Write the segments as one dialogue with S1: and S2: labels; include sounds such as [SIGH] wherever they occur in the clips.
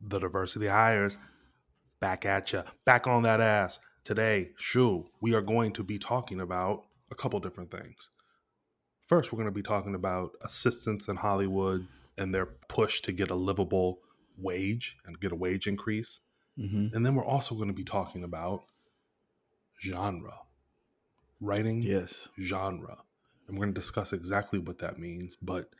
S1: the diversity hires back at you, back on that ass. Today, Shu, we are going to be talking about a couple different things. First, we're going to be talking about assistants in Hollywood and their push to get a livable wage and get a wage increase.
S2: Mm-hmm.
S1: And then we're also going to be talking about genre, writing
S2: Yes.
S1: genre. And we're going to discuss exactly what that means. But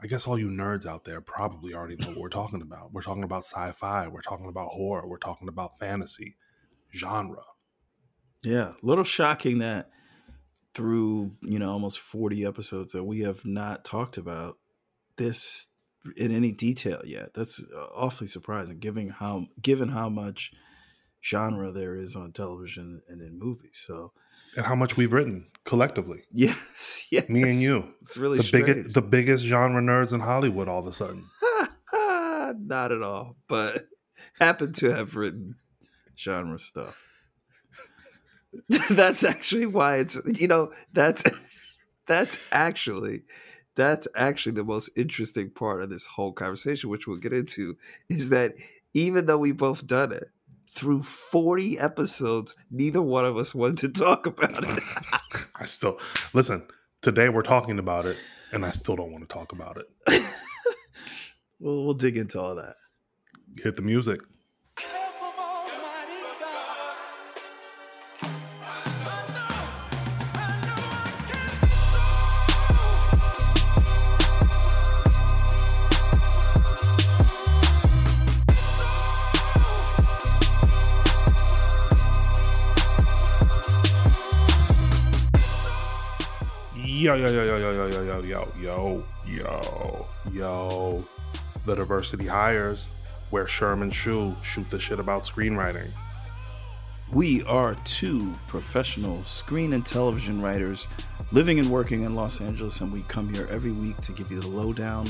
S1: I guess all you nerds out there probably already know what we're talking about. We're talking about sci fi, we're talking about horror, we're talking about fantasy, genre.
S2: Yeah. A little shocking that through, you know, almost 40 episodes that we have not talked about this in any detail yet. That's uh, awfully surprising given how given how much genre there is on television and in movies. So,
S1: And how much we've written collectively. [LAUGHS]
S2: yes, yes.
S1: Me and you.
S2: It's really
S1: The
S2: strange.
S1: biggest, the biggest genre nerds in Hollywood all of a sudden. [LAUGHS]
S2: Not at all, but happen to have written genre stuff. [LAUGHS] that's actually why it's you know that's that's actually that's actually the most interesting part of this whole conversation, which we'll get into, is that even though we both done it through 40 episodes, neither one of us wanted to [LAUGHS] talk about it.
S1: I still, listen, today we're talking about it, and I still don't want to talk about it. [LAUGHS]
S2: Well, we'll dig into all that.
S1: Hit the music. Yo, yo, yo, yo, yo, yo, yo, yo, yo, yo. The diversity hires where Sherman Shu shoot the shit about screenwriting.
S2: We are two professional screen and television writers living and working in Los Angeles, and we come here every week to give you the lowdown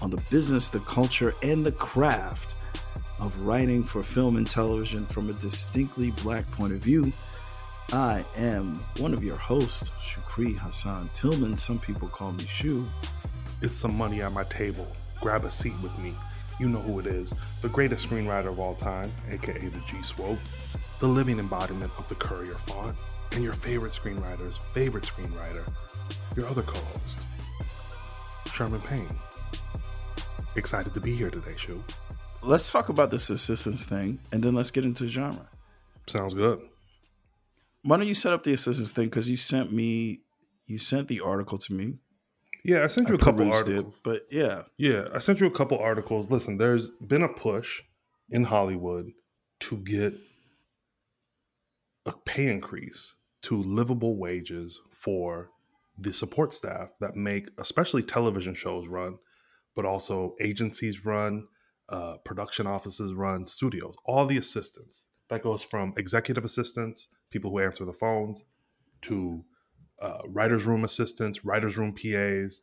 S2: on the business, the culture, and the craft of writing for film and television from a distinctly black point of view. I am one of your hosts, Shukree Hassan Tilghman. Some people call me Shu.
S1: It's some money on my table. Grab a seat with me. You know who it is. The greatest screenwriter of all time, aka the G Swope. The living embodiment of the Courier font. And your favorite screenwriter's favorite screenwriter. Your other co host, Sherman Payne. Excited to be here today, Shu.
S2: Let's talk about this assistance thing, and then let's get into genre.
S1: Sounds good.
S2: Why don't you set up the assistance thing? Because you sent me, you sent the article to me.
S1: Yeah, I sent you
S2: I
S1: a couple articles.
S2: it, but yeah,
S1: Yeah, I sent you a couple articles. Listen, there's been a push in Hollywood to get a pay increase to livable wages for the support staff that make especially television shows run, but also agencies run, uh, production offices run, studios, all the assistants. That goes from executive assistants, people who answer the phones, to uh, writers' room assistants, writers' room PAs,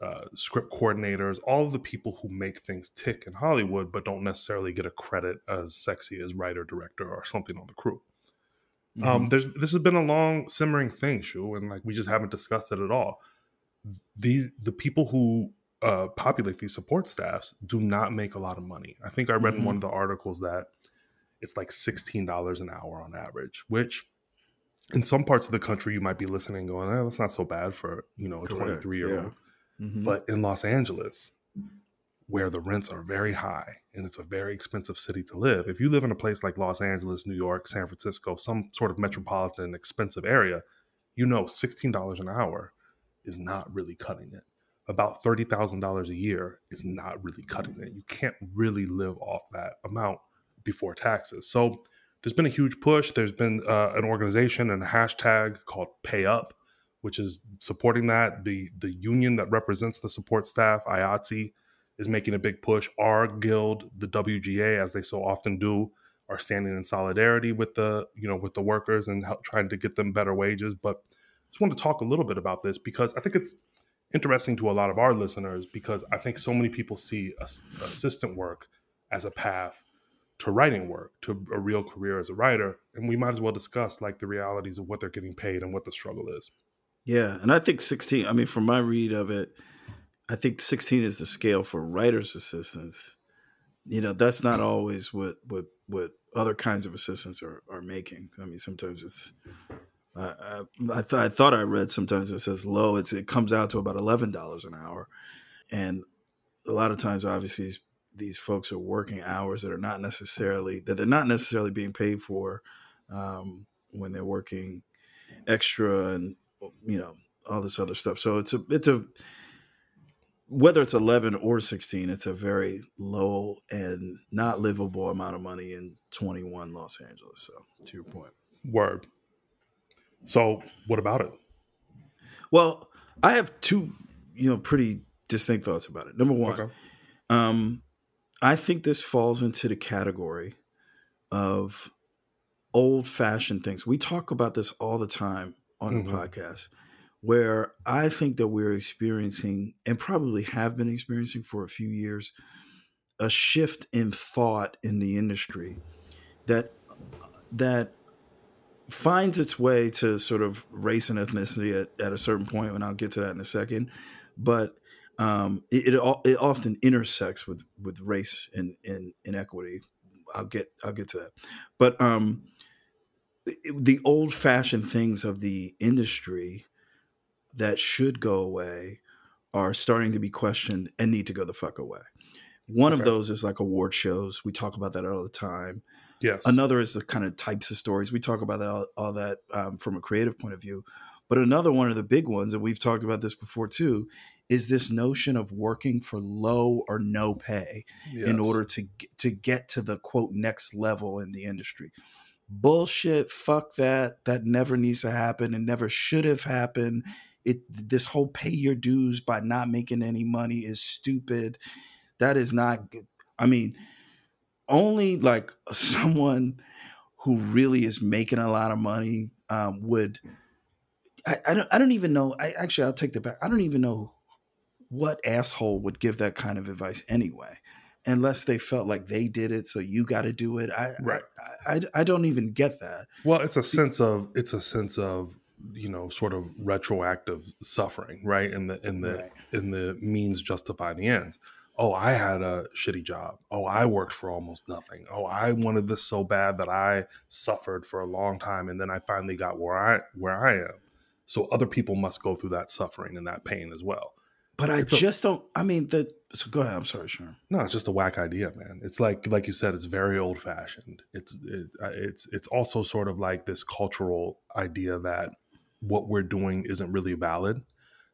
S1: uh, script coordinators, all of the people who make things tick in Hollywood, but don't necessarily get a credit as sexy as writer, director, or something on the crew.
S2: Mm-hmm.
S1: Um, there's this has been a long simmering thing, Shu, and like we just haven't discussed it at all. These the people who uh, populate these support staffs do not make a lot of money. I think I read in
S2: Mhm.
S1: one of the articles that it's like sixteen dollars an hour on average, which in some parts of the country you might be listening, going, eh, "That's not so bad for you know a twenty three year old."
S2: Mhm.
S1: But in Los Angeles, where the rents are very high and it's a very expensive city to live, if you live in a place like Los Angeles, New York, San Francisco, some sort of metropolitan expensive area, you know $16 an hour is not really cutting it. About $30,000 a year is not really cutting it. You can't really live off that amount before taxes. So there's been a huge push. There's been uh, an organization and a hashtag called Pay Up, which is supporting that. The the union that represents the support staff, IATSE, is making a big push. Our guild, the WGA, as they so often do, are standing in solidarity with the you know with the workers and help, trying to get them better wages. But I just want to talk a little bit about this because I think it's interesting to a lot of our listeners because I think so many people see assistant work as a path to writing work, to a real career as a writer, and we might as well discuss like the realities of what they're getting paid and what the struggle is.
S2: yeah, and I think sixteen. I mean, from my read of it, I think sixteen is the scale for writers' assistants. you know that's not always what what what other kinds of assistants are are making. I mean, sometimes it's. I, I, th- I thought I read sometimes it says low. It's it comes out to about eleven dollars an hour, and a lot of times, obviously, these folks are working hours that are not necessarily that they're not necessarily being paid for um, when they're working extra and you know all this other stuff. So it's a it's a whether it's 11 or 16 it's a very low and not livable amount of money in 21 los angeles so to your point
S1: word so what about it
S2: well i have two you know pretty distinct thoughts about it number one okay. um i think this falls into the category of old fashioned things we talk about this all the time on mm-hmm. the podcast where I think that we're experiencing and probably have been experiencing for a few years a shift in thought in the industry that that finds its way to sort of race and ethnicity at, at a certain point and I'll get to that in a second but um, it, it, it often intersects with with race and, and inequity I'll get I'll get to that but um, the old fashioned things of the industry that should go away are starting to be questioned and need to go the fuck away. One okay. of those is like award shows. We talk about that all the time.
S1: Yes.
S2: Another is the kind of types of stories. We talk about that, all, all that um, from a creative point of view. But another one of the big ones, and we've talked about this before too, is this notion of working for low or no pay yes. in order to to get to the quote next level in the industry. Bullshit. Fuck that. That never needs to happen. It never should have happened it this whole pay your dues by not making any money is stupid that is not i mean only like [LAUGHS] someone who really is making a lot of money um, would I, I, don't I don't even know I actually I'll take that back I don't even know what asshole would give that kind of advice anyway? Unless they felt like they did it so you got to do it. I, right. I, I, I don't even get that.
S1: Well it's a sense of it's a sense of you know sort of retroactive suffering right? And the in the right. in the means justify the ends. Oh i had a shitty job. Oh i worked for almost nothing. Oh i wanted this so bad that i suffered for a long time and then i finally got where i where i am. So other people must go through that suffering and that pain as well
S2: but i it's just a, don't i mean the so go ahead i'm sorry sure
S1: no it's just a whack idea man. It's like like you said it's very old fashioned it's it, uh, it's it's also sort of like this cultural idea that what we're doing isn't really valid.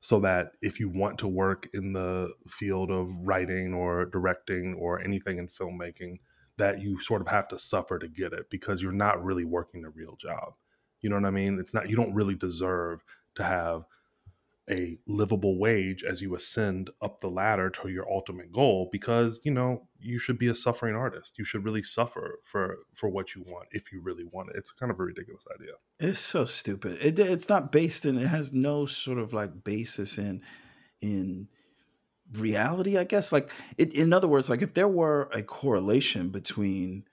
S1: So that if you want to work in the field of writing or directing or anything in filmmaking that you sort of have to suffer to get it because you're not really working a real job. You know what i mean? It's not you don't really deserve to have a livable wage as you ascend up the ladder to your ultimate goal because you know you should be a suffering artist. You should really suffer for for what you want if you really want it. It's kind of a ridiculous idea.
S2: It's so stupid. It, it's not based in it has no sort of like basis in in reality i guess. Like it, in other words like if there were a correlation between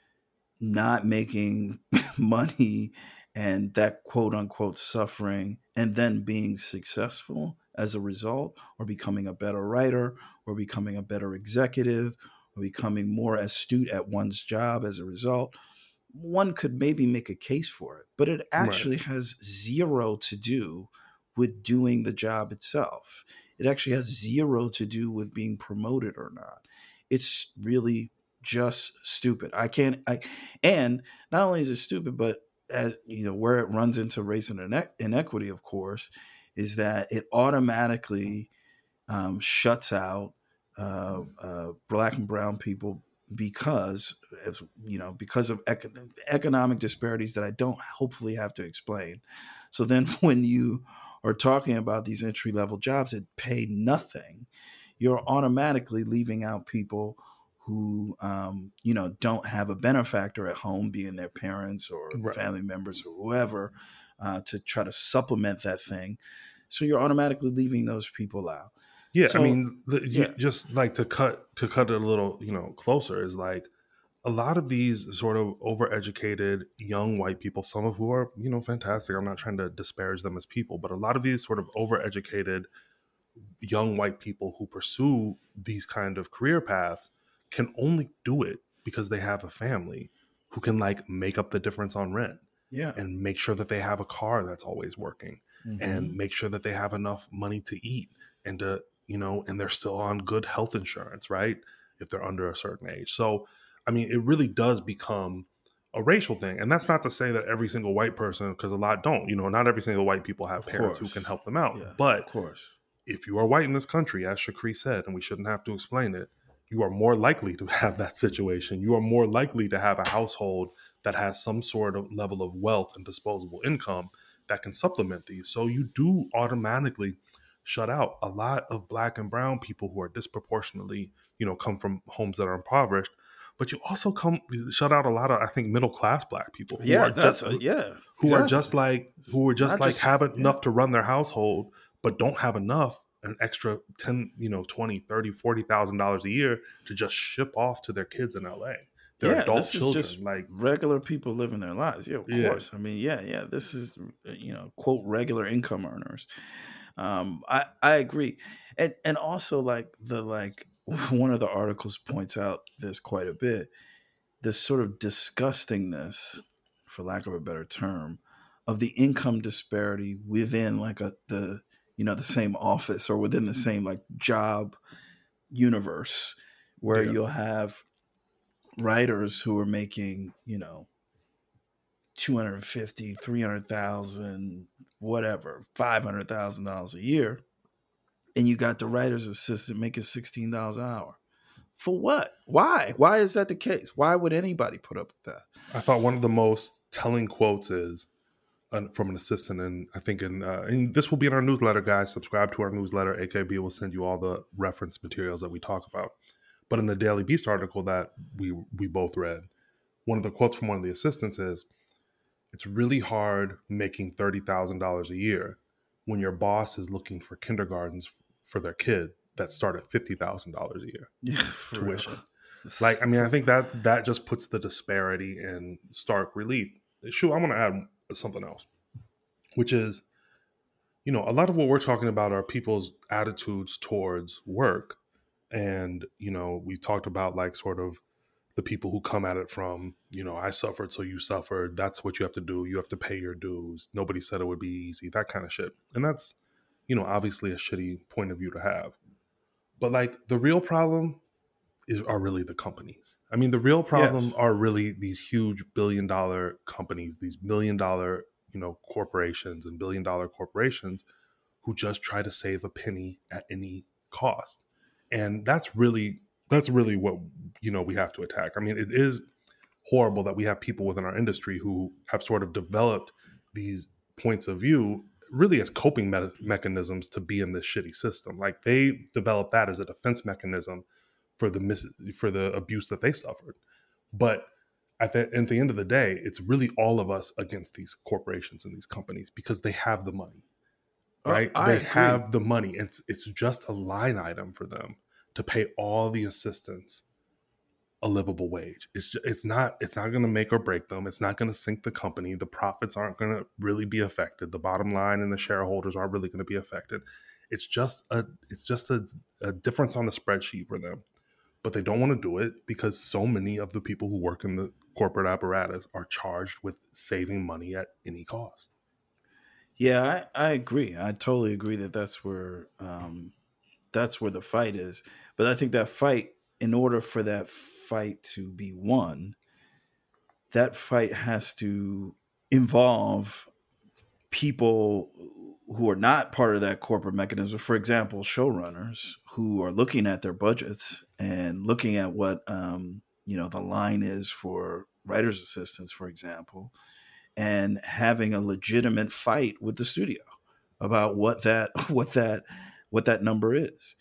S2: not making [LAUGHS] money and that quote unquote suffering and then being successful as a result or becoming a better writer or becoming a better executive or becoming more astute at one's job as a result one could maybe make a case for it. But it actually right. has zero to do with doing the job itself. It actually has zero to do with being promoted or not. It's really just stupid. I can't i and not only is it stupid but as you know where it runs into race and inequity of course is that it automatically um, shuts out uh, uh, black and brown people because of, you know because of econ- economic disparities that I don't hopefully have to explain. So then [LAUGHS] when you are talking about these entry level jobs that pay nothing, you're automatically leaving out people who um, you know don't have a benefactor at home, being their parents or right. family members or whoever, uh, to try to supplement that thing. So you're automatically leaving those people out.
S1: Yeah, so, I mean, the, yeah. just like to cut to cut it a little, you know, closer is like a lot of these sort of overeducated young white people, some of who are, you know, fantastic. I'm not trying to disparage them as people, but a lot of these sort of overeducated young white people who pursue these kind of career paths can only do it because they have a family who can like make up the difference on rent
S2: Yeah.
S1: and make sure that they have a car that's always working
S2: Mhm.
S1: and make sure that they have enough money to eat and to you know and they're still on good health insurance right if they're under a certain age so i mean it really does become a racial thing and that's not to say that every single white person because a lot don't you know not every single white people have
S2: Of
S1: parents
S2: course.
S1: who can help them out but
S2: of course.
S1: if you are white in this country, as Shukree said, and we shouldn't have to explain it, you are more likely to [LAUGHS] have that situation. You are more likely to have a household that has some sort of level of wealth and disposable income that can supplement these. So you do automatically shut out a lot of black and brown people who are disproportionately, you know, come from homes that are impoverished. But you also come shut out a lot of, I think, middle class black people who
S2: Yeah,
S1: are
S2: that's
S1: just, uh,
S2: yeah.
S1: who are just like who are just
S2: Not
S1: like
S2: just-
S1: have
S2: yeah.
S1: enough to run their household but don't have enough an extra 10 you know 20 30 40,000 dollars a year to just ship off to their kids in LA their
S2: Yeah,
S1: adult children
S2: just
S1: like
S2: regular people living their lives. Yeah, of
S1: Yeah.
S2: course. I mean, yeah, yeah. This is you know, quote regular income earners. Um, I I agree, and and also like the like [LAUGHS] one of the articles points out this quite a bit. This sort of disgustingness, for lack of a better term, of the income disparity within like a the you know the same office or within the mm-hmm. same like job universe where
S1: Yeah.
S2: you'll have writers who are making you know 250 300000 whatever $500000 a year and you got the writer's assistant making $16 an hour. For what? Why? Why is that the case? Why would anybody put up with that?
S1: I thought one of the most telling quotes is from an assistant and I think in uh, and this will be in our newsletter guys subscribe to our newsletter AKB will send you all the reference materials that we talk about but in the Daily Beast article that we we both read one of the quotes from one of the assistants is it's really hard making $30,000 a year when your boss is looking for kindergartens for their kid that start at $50,000 a year
S2: yeah [LAUGHS] real.
S1: tuition. Like, I mean, I think that that just puts the disparity in stark relief. Sure, I want to add something else, which is, you know, a lot of what we're talking about are people's attitudes towards work, and you know, we talked about like sort of the people who come at it from, you know, I suffered, so you suffered. That's what you have to do. You have to pay your dues. Nobody said it would be easy. That kind of shit, and that's, you know, obviously a shitty point of view to have. But like the real problem is are really the companies. I mean, the real problem
S2: Yes.
S1: are really these huge billion dollar companies, these million dollar, you know, corporations and billion dollar corporations who just try to save a penny at any cost. And that's really that's really what you know we have to attack. I mean, it is horrible that we have people within our industry who have sort of developed these points of view really as coping me- mechanisms to be in this shitty system. Like they developed that as a defense mechanism for the mis- for the abuse that they suffered. But at the, at the end of the day, it's really all of us against these corporations and these companies because they have the money,
S2: Uh,
S1: right?
S2: I
S1: they
S2: agree.
S1: have the money. It's it's just a line item for them to pay all the assistants a livable wage. It's just, it's not it's not going to make or break them. It's not going to sink the company. The profits aren't going to really be affected. The bottom line and the shareholders aren't really going to be affected. It's just a it's just a, a difference on the spreadsheet for them. But they don't want to do it because so many of the people who work in the corporate apparatus are charged with saving money at any cost.
S2: Yeah, I, I agree. I totally agree that that's where um, that's where the fight is. But I think that fight, in order for that fight to be won, that fight has to involve people who are not part of that corporate mechanism. For example, showrunners who are looking at their budgets and looking at what um, you know the line is for writers' assistants, for example, and having a legitimate fight with the studio about what that [LAUGHS] what that what that number is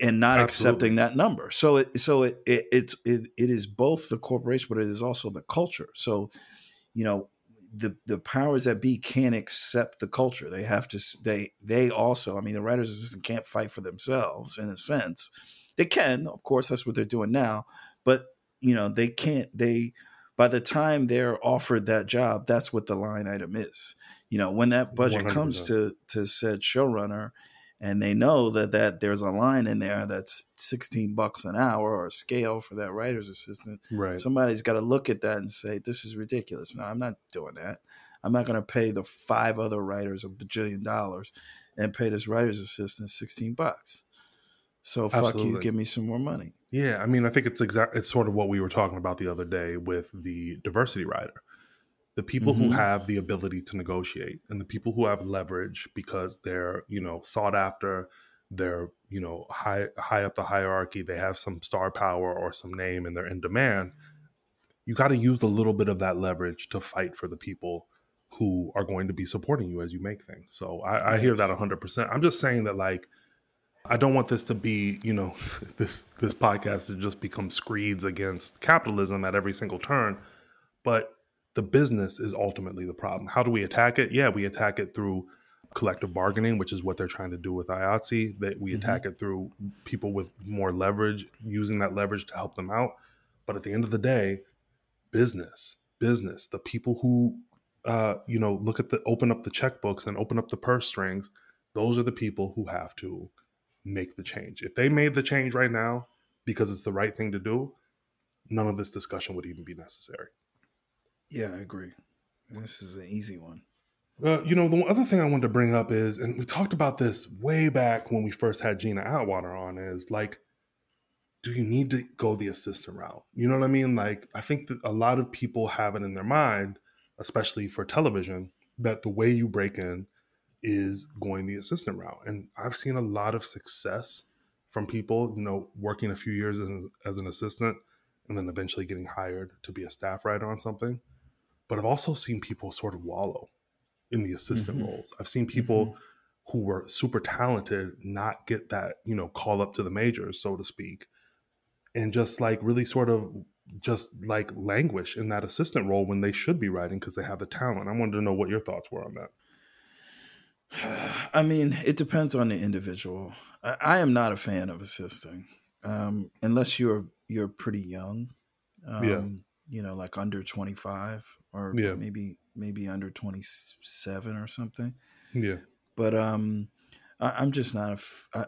S2: and not
S1: Absolutely.
S2: accepting that number so it so it, it it's it, it is both the corporation but it is also the culture so you know the the powers that be can't accept the culture they have to they they also i mean the writers assistant can't fight for themselves in a sense they can of course that's what they're doing now but you know they can't they by the time they're offered that job, that's what the line item is. You know, when that budget comes
S1: 100%.
S2: to to said showrunner, and they know that that there's a line in there that's 16 bucks an hour or a scale for that writer's assistant
S1: Right.
S2: somebody's got to look at that and say this is ridiculous no i'm not doing that i'm not going to pay the five other writers a bajillion dollars and pay this writer's assistant 16 bucks so fuck you give me some more money
S1: Yeah, I mean, I think it's exact. It's sort of what we were talking about the other day with the diversity rider. The people who
S2: Mhm.
S1: have the ability to negotiate and the people who have leverage because they're you know sought after, they're you know high high up the hierarchy, they have some star power or some name, and they're in demand. You got to use a little bit of that leverage to fight for the people who are going to be supporting you as you make things. So I, I hear that
S2: Yes.
S1: 100%. I'm just saying that like I don't want this to be, you know, [LAUGHS] this this podcast to just become screeds against capitalism at every single turn. But the business is ultimately the problem. How do we attack it? Yeah, we attack it through collective bargaining, which is what they're trying to do with IATSE. That we
S2: Mhm.
S1: attack it through people with more leverage, using that leverage to help them out. But at the end of the day, business, business, the people who uh, you know, look at the open up the checkbooks and open up the purse strings, those are the people who have to make the change. If they made the change right now because it's the right thing to do, none of this discussion would even be necessary.
S2: Yeah i agree this is an easy one
S1: Uh, you know, the other thing I wanted to bring up is, and we talked about this way back when we first had Gina Atwater on, is like, do you need to go the assistant route? You know what I mean? Like, I think that a lot of people have it in their mind, especially for television, that the way you break in is going the assistant route. And I've seen a lot of success from people, you know, working a few years as, as an assistant and then eventually getting hired to be a staff writer on something. But I've also seen people sort of wallow in the assistant
S2: Mhm.
S1: roles. I've seen people who were super talented not get that, you know, call up to the majors, so to speak, and just like really sort of just like languish in that assistant role when they should be writing because they have the talent. I wanted to know what your thoughts were on that. [SIGHS]
S2: I mean, it depends on the individual. I, I am not a fan of assisting, um, unless you're you're pretty young. Um,
S1: Yeah.
S2: You know, like under twenty five, or
S1: Yeah.
S2: maybe maybe under twenty seven or something.
S1: Yeah.
S2: But um, I, I'm just not a. F- I,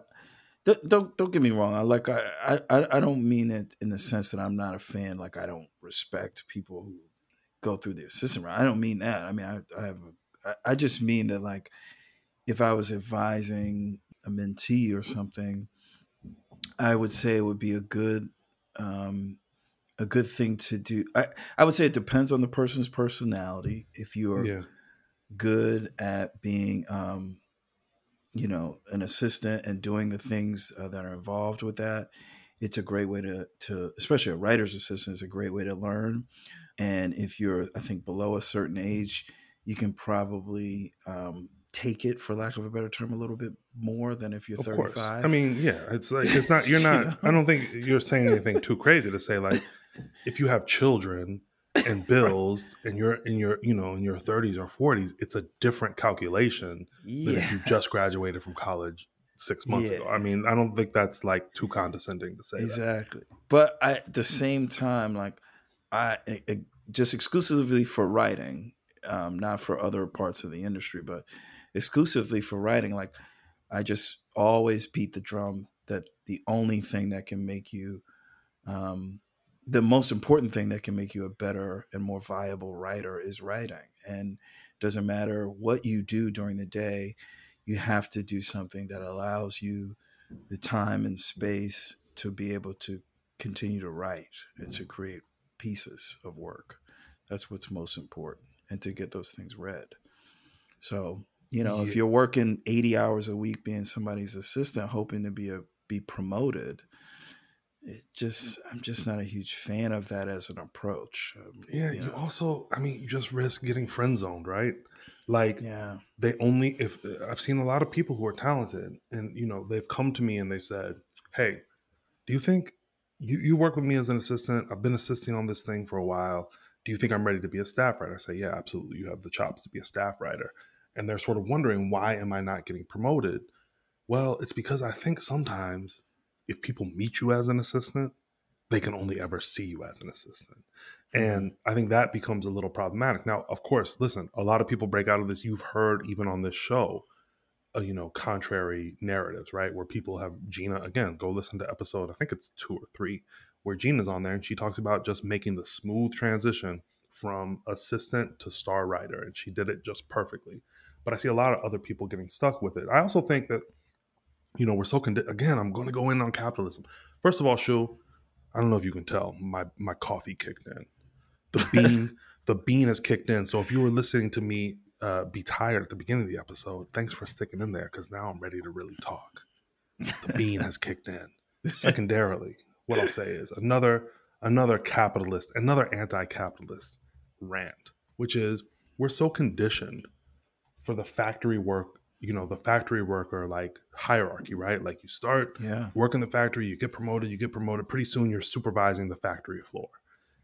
S2: th- don't don't get me wrong. I like I, I I don't mean it in the sense that I'm not a fan. Like I don't respect people who go through the assistant route. I don't mean that. I mean I I have a, I just mean that like if I was advising a mentee or something, I would say it would be a good um, a good thing to do. I, I would say it depends on the person's personality. If you are
S1: Yeah.
S2: good at being, um, you know, an assistant and doing the things uh, that are involved with that, it's a great way to, to, especially a writer's assistant, is a great way to learn. And if you're, I think, below a certain age, you can probably um, take it, for lack of a better term, a little bit more than if you're
S1: Of
S2: 35.
S1: course. I mean, yeah, it's like it's [LAUGHS] not you're
S2: You
S1: not
S2: know?
S1: I don't think you're saying anything too crazy to say like if you have children and [LAUGHS] bills and you're in your you know in your 30s or 40s, it's a different calculation than if you just graduated from college 6 months ago. I mean, I don't think that's like too condescending to say that.
S2: exactly. But I, at the same time, like I it- just exclusively for writing, um, not for other parts of the industry, but exclusively for writing. Like I just always beat the drum that the only thing that can make you, um, the most important thing that can make you a better and more viable writer is writing. And doesn't matter what you do during the day, you have to do something that allows you the time and space to be able to continue to write and to create pieces of work. That's what's most important, and to get those things read. So, you know,
S1: Yeah.
S2: if you're working 80 hours a week being somebody's assistant, hoping to be a be promoted, it just I'm just not a huge fan of that as an approach. Um,
S1: Yeah,
S2: you
S1: you also I mean, you just risk getting friend zoned, right? Like
S2: yeah,
S1: they only if I've seen a lot of people who are talented and you know they've come to me and they said, "Hey, do you think you you work with me as an assistant? I've been assisting on this thing for a while. Do you think I'm ready to be a staff writer?" I say, "Yeah, absolutely. You have the chops to be a staff writer." And they're sort of wondering, "Why am I not getting promoted?" Well, it's because I think sometimes if people meet you as an assistant, they can only ever see you as an assistant. And I think that becomes a little problematic. Now, of course, listen, a lot of people break out of this. You've heard even on this show, uh, you know contrary narratives right where people have gina again go listen to episode i think it's two or three where gina's on there and she talks about just making the smooth transition from assistant to star writer and she did it just perfectly but i see a lot of other people getting stuck with it i also think that you know we're so condi- again i'm going to go in on capitalism first of all shu i don't know if you can tell my my coffee kicked in the [LAUGHS] bean the bean has kicked in so if you were listening to me uh, be tired at the beginning of the episode, thanks for sticking in there because now I'm ready to really talk. The [LAUGHS] bean has kicked in. Secondarily, what I'll say is another another capitalist, another anti-capitalist rant, which is we're so conditioned for the factory work, you know, the factory worker like hierarchy, right? Like you start
S2: Yeah.
S1: work in the factory, you get promoted, you get promoted. Pretty soon, you're supervising the factory floor,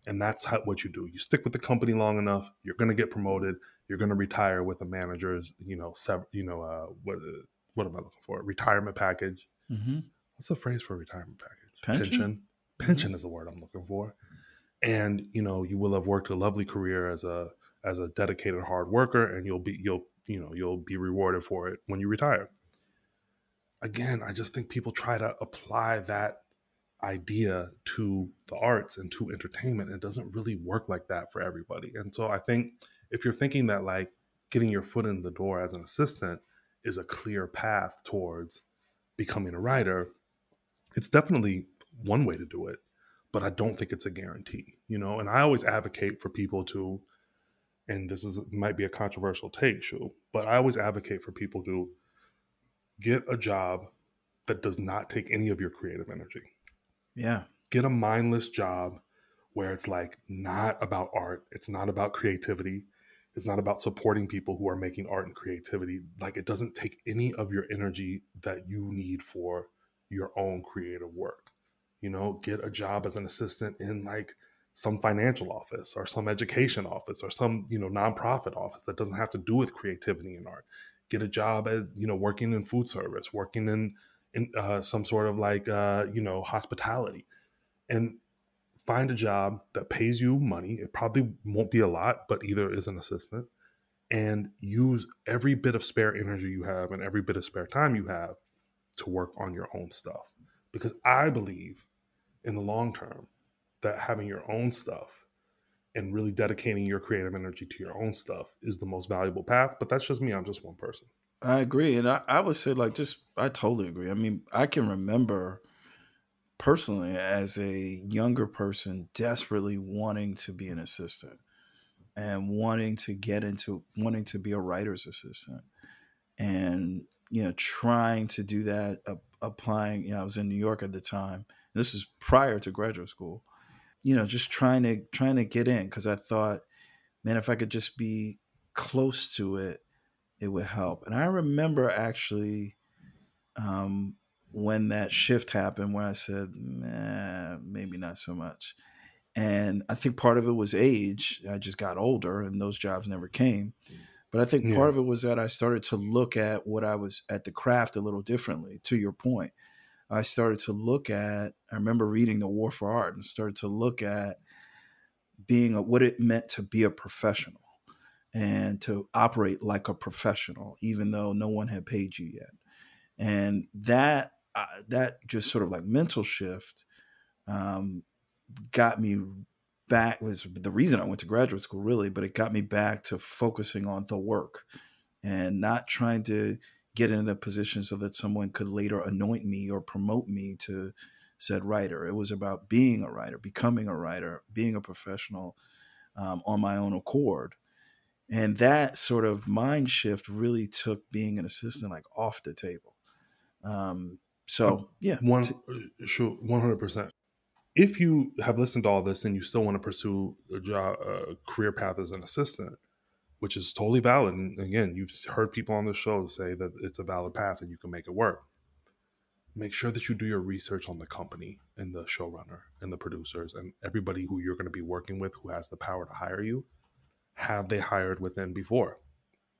S1: and that's how, what you do. You stick with the company long enough, you're going to get promoted. You're going to retire with a manager's, you know, sev- you know, uh, what uh, what am I looking for? Retirement package.
S2: Mm-hmm.
S1: What's the phrase for retirement package?
S2: Pension?
S1: Pension. Pension is the word I'm looking for. And you know, you will have worked a lovely career as a as a dedicated hard worker, and you'll be you'll you know you'll be rewarded for it when you retire. Again, I just think people try to apply that idea to the arts and to entertainment. It doesn't really work like that for everybody. And so I think if you're thinking that like getting your foot in the door as an assistant is a clear path towards becoming a writer, it's definitely one way to do it, but I don't think it's a guarantee, you know. And I always advocate for people to, and this is might be a controversial take, Shu, but I always advocate for people to get a job that does not take any of your creative energy
S2: Yeah.
S1: get a mindless job where it's like not about art it's not about creativity it's not about supporting people who are making art and creativity like it doesn't take any of your energy that you need for your own creative work you know get a job as an assistant in like some financial office or some education office or some you know nonprofit office that doesn't have to do with creativity and art get a job as you know working in food service working in in uh, some sort of like uh, you know hospitality and find a job that pays you money. It probably won't be a lot, but either is an assistant, and use every bit of spare energy you have and every bit of spare time you have to work on your own stuff. Because I believe in the long term that having your own stuff and really dedicating your creative energy to your own stuff is the most valuable path. But that's just me. I'm just one person.
S2: I agree. And I, I would say, like, just, I totally agree. I mean, I can remember personally as a younger person desperately wanting to be an assistant and wanting to get into, wanting to be a writer's assistant and, you know, trying to do that, uh, applying, you know, I was in New York at the time. This is prior to graduate school, you know, just trying to, trying to get in because I thought, man, if I could just be close to it, it would help. And I remember actually um, when that shift happened, where I said, nah, maybe not so much. And I think part of it was age. I just got older, and those jobs never came. But I think
S1: Yeah.
S2: part of it was that I started to look at what I was at the craft a little differently. To your point, I started to look at. I remember reading The War of Art and started to look at being a, what it meant to be a professional and to operate like a professional, even though no one had paid you yet. And that uh, that just sort of like mental shift um, got me back was the reason I went to graduate school really, but it got me back to focusing on the work and not trying to get in a position so that someone could later anoint me or promote me to said writer. It was about being a writer, becoming a writer, being a professional um, on my own accord and that sort of mind shift really took being an assistant like off the table um so yeah
S1: One, sure, one hundred percent. If you have listened to all this and you still want to pursue a job, a career path as an assistant, which is totally valid, and again, you've heard people on the show say that it's a valid path and you can make it work. Make sure that you do your research on the company and the showrunner and the producers and everybody who you're going to be working with who has the power to hire you. Have they hired within before?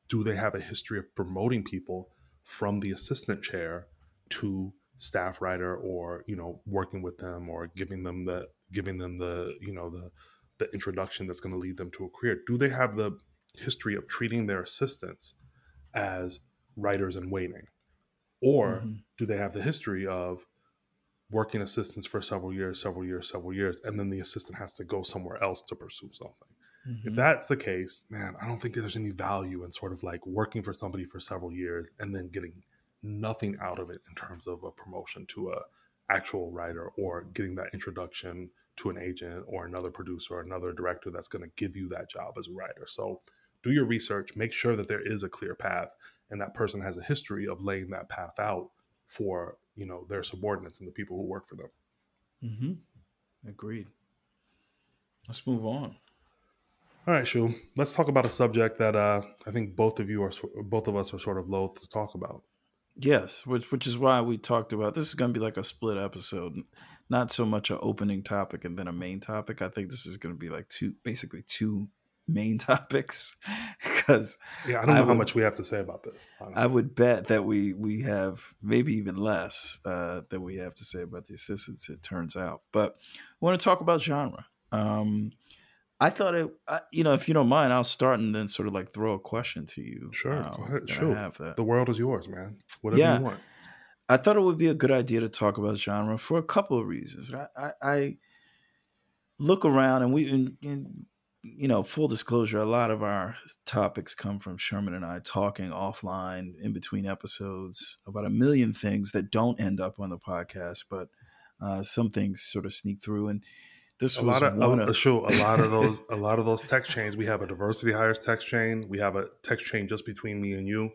S1: Do they have a history of promoting people from the assistant chair to staff writer or you know working with them or giving them the giving them the you know the the introduction that's going to lead them to a career do they have the history of treating their assistants as writers in waiting? Or mm-hmm. do they have the history of working assistants for several years, several years, several years, and then the assistant has to go somewhere else to pursue something? Mm-hmm. If that's the case, man, I don't think there's any value in sort of like working for somebody for several years and then getting nothing out of it in terms of a promotion to a actual writer or getting that introduction to an agent or another producer or another director that's going to give you that job as a writer. So do your research, make sure that there is a clear path and that person has a history of laying that path out for, you know, their subordinates and the people who work for them.
S2: Mm-hmm. Agreed. Let's move on.
S1: All right, Shu. Let's talk about a subject that uh, I think both of you are, both of us are sort of loath to talk about.
S2: Yes, which which is why we talked about this is going to be like a split episode, not so much an opening topic and then a main topic. I think this is going to be like two, basically two main [LAUGHS] topics because
S1: yeah, I don't know I how would, much we have to say about this.
S2: Honestly. I would bet that we we have maybe even less uh, that we have to say about the assistants. It turns out, but I want to talk about genre. Um, I thought it, I, you know, if you don't mind, I'll start and then sort of like throw a question to you.
S1: Sure, um. Sure, have that. the world is yours, man. Whatever yeah. you want.
S2: I thought it would be a good idea to talk about genre for a couple of reasons. I, I, I look around and we, in, in, you know, full disclosure, a lot of our topics come from Sherman and I talking offline in between episodes about a million things that don't end up on the podcast, but uh, some things sort of sneak through. And this
S1: a
S2: was
S1: lot of, one of, sure, a lot of those a lot of those text chains. We have a diversity hires text chain. We have a text chain just between me and you.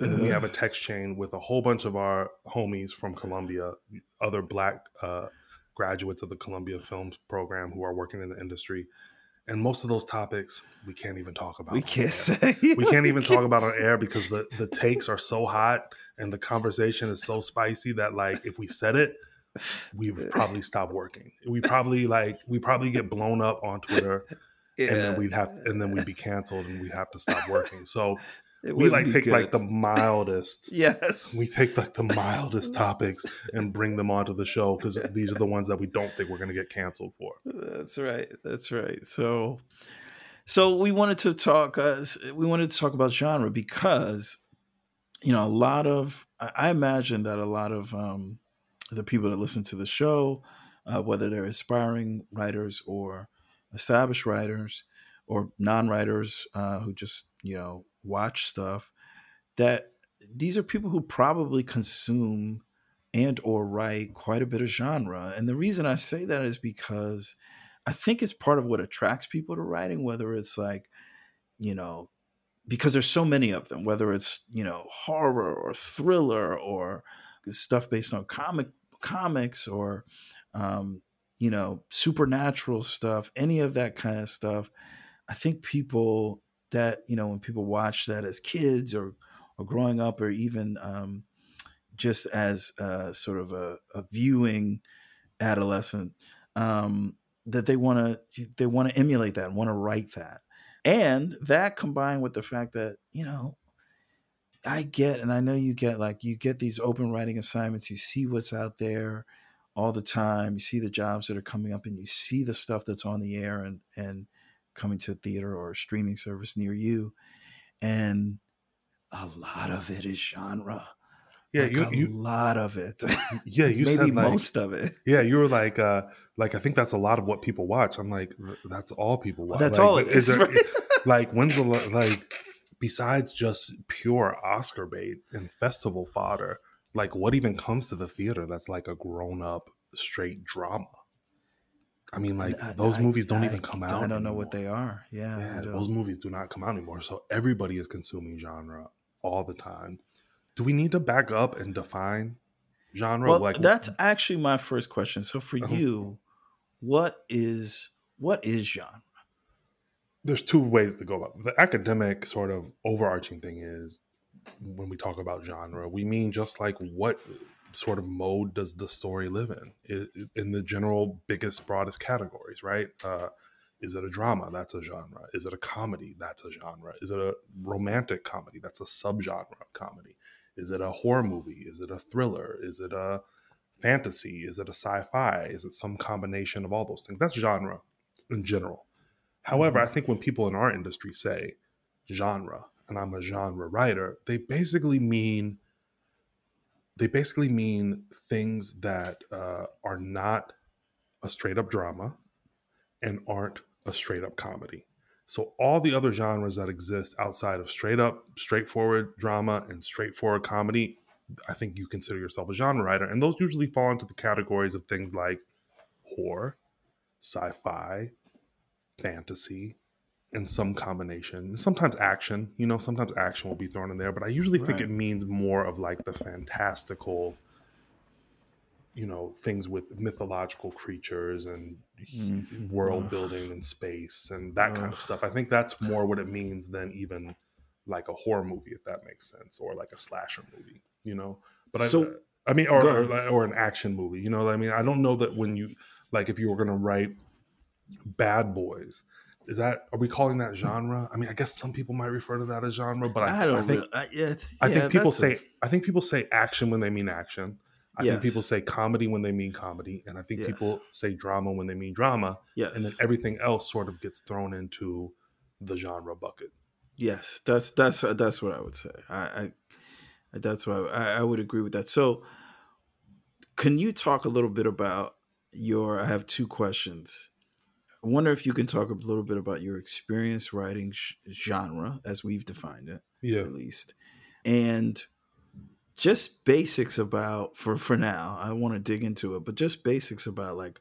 S1: And then we have a text chain with a whole bunch of our homies from Columbia, other black uh, graduates of the Columbia Films program who are working in the industry. And most of those topics we can't even talk about.
S2: We can't say.
S1: We can't even talk about on [LAUGHS] air because the, the takes are so hot and the conversation is so spicy that like if we said it, we would probably stop working. We probably like we probably get blown up on Twitter, [LAUGHS] yeah. and then we'd have and then we'd be canceled and we'd have to stop working. So we like take good. like the mildest. [LAUGHS]
S2: yes,
S1: we take like the mildest [LAUGHS] topics and bring them onto the show because these are the ones that we don't think we're going to get canceled for.
S2: That's right. That's right. So, so we wanted to talk. Uh, we wanted to talk about genre because you know a lot of. I imagine that a lot of. um the people that listen to the show, uh, whether they're aspiring writers or established writers or non-writers uh, who just you know watch stuff, that these are people who probably consume and or write quite a bit of genre. And the reason I say that is because I think it's part of what attracts people to writing, whether it's like, you know, because there's so many of them, whether it's, you know, horror or thriller or stuff based on comic comics or um, you know supernatural stuff any of that kind of stuff i think people that you know when people watch that as kids or or growing up or even um, just as uh, sort of a, a viewing adolescent um, that they want to they want to emulate that and want to write that and that combined with the fact that you know I get, and I know you get like you get these open writing assignments. You see what's out there all the time. You see the jobs that are coming up, and you see the stuff that's on the air and and coming to a theater or a streaming service near you, and a lot of it is genre.
S1: Yeah,
S2: like
S1: you,
S2: a
S1: you,
S2: lot of it.
S1: Yeah, you [LAUGHS]
S2: maybe
S1: said like,
S2: most of it.
S1: Yeah, you were like, uh like I think that's a lot of what people watch. I'm like, that's all people watch.
S2: That's
S1: like,
S2: all it is. is there, right? [LAUGHS] [LAUGHS]
S1: like, when's the like? besides just pure Oscar bait and festival fodder, like what even comes to the theater that's like a grown up straight drama? I mean, like I, those I, movies don't
S2: I,
S1: even come out.
S2: I don't
S1: anymore.
S2: know what they are. Yeah,
S1: yeah those movies do not come out anymore. So everybody is consuming genre all the time. Do we need to back up and define genre?
S2: Well, like that's actually my first question. So for uh-huh. you, what is what is genre?
S1: there's two ways to go about it. the academic sort of overarching thing is when we talk about genre we mean just like what sort of mode does the story live in? In the general biggest broadest categories right? Uh, is it a drama? That's a genre. Is it a comedy? That's a genre. Is it a romantic comedy? That's a subgenre of comedy. Is it a horror movie? Is it a thriller? Is it a fantasy? Is it a sci-fi? Is it some combination of all those things? That's genre in general. However, mm-hmm. I think when people in our industry say genre, and I'm a genre writer, they basically mean they basically mean things that uh, are not a straight up drama and aren't a straight up comedy. So all the other genres that exist outside of straight up, straightforward drama and straightforward comedy, I think you consider yourself a genre writer, and those usually fall into the categories of things like horror, sci-fi, fantasy, and some combination. Sometimes action, you know, sometimes action will be thrown in there, but I usually think it means more of like the fantastical, you know, things with mythological creatures and
S2: Mm.
S1: world
S2: Ugh.
S1: building and space and that kind of stuff. I think that's more what it means than even like a horror movie, if that makes sense, or like a slasher movie, you know. But
S2: So-
S1: I, I mean, or or, or an action movie, you know. what I mean, I don't know that when you like if you were going to write Bad Boys, is that are we calling that genre? I mean, I guess some people might refer to that as genre, but I,
S2: I don't
S1: I think
S2: really. I, yeah,
S1: I
S2: yeah,
S1: think people say I think people say action when they mean action. I think people say comedy when they mean comedy, and I think
S2: Yes.
S1: people say drama when they mean drama,
S2: yes,
S1: and then everything else sort of gets thrown into the genre bucket.
S2: yes. That's that's that's what I would say. I, I that's why I, I would agree with that. So, can you talk a little bit about your? I have two questions. I wonder if you can talk a little bit about your experience writing sh- genre as we've defined it.
S1: Yeah,
S2: at least and just basics about for for now i want to dig into it but just basics about like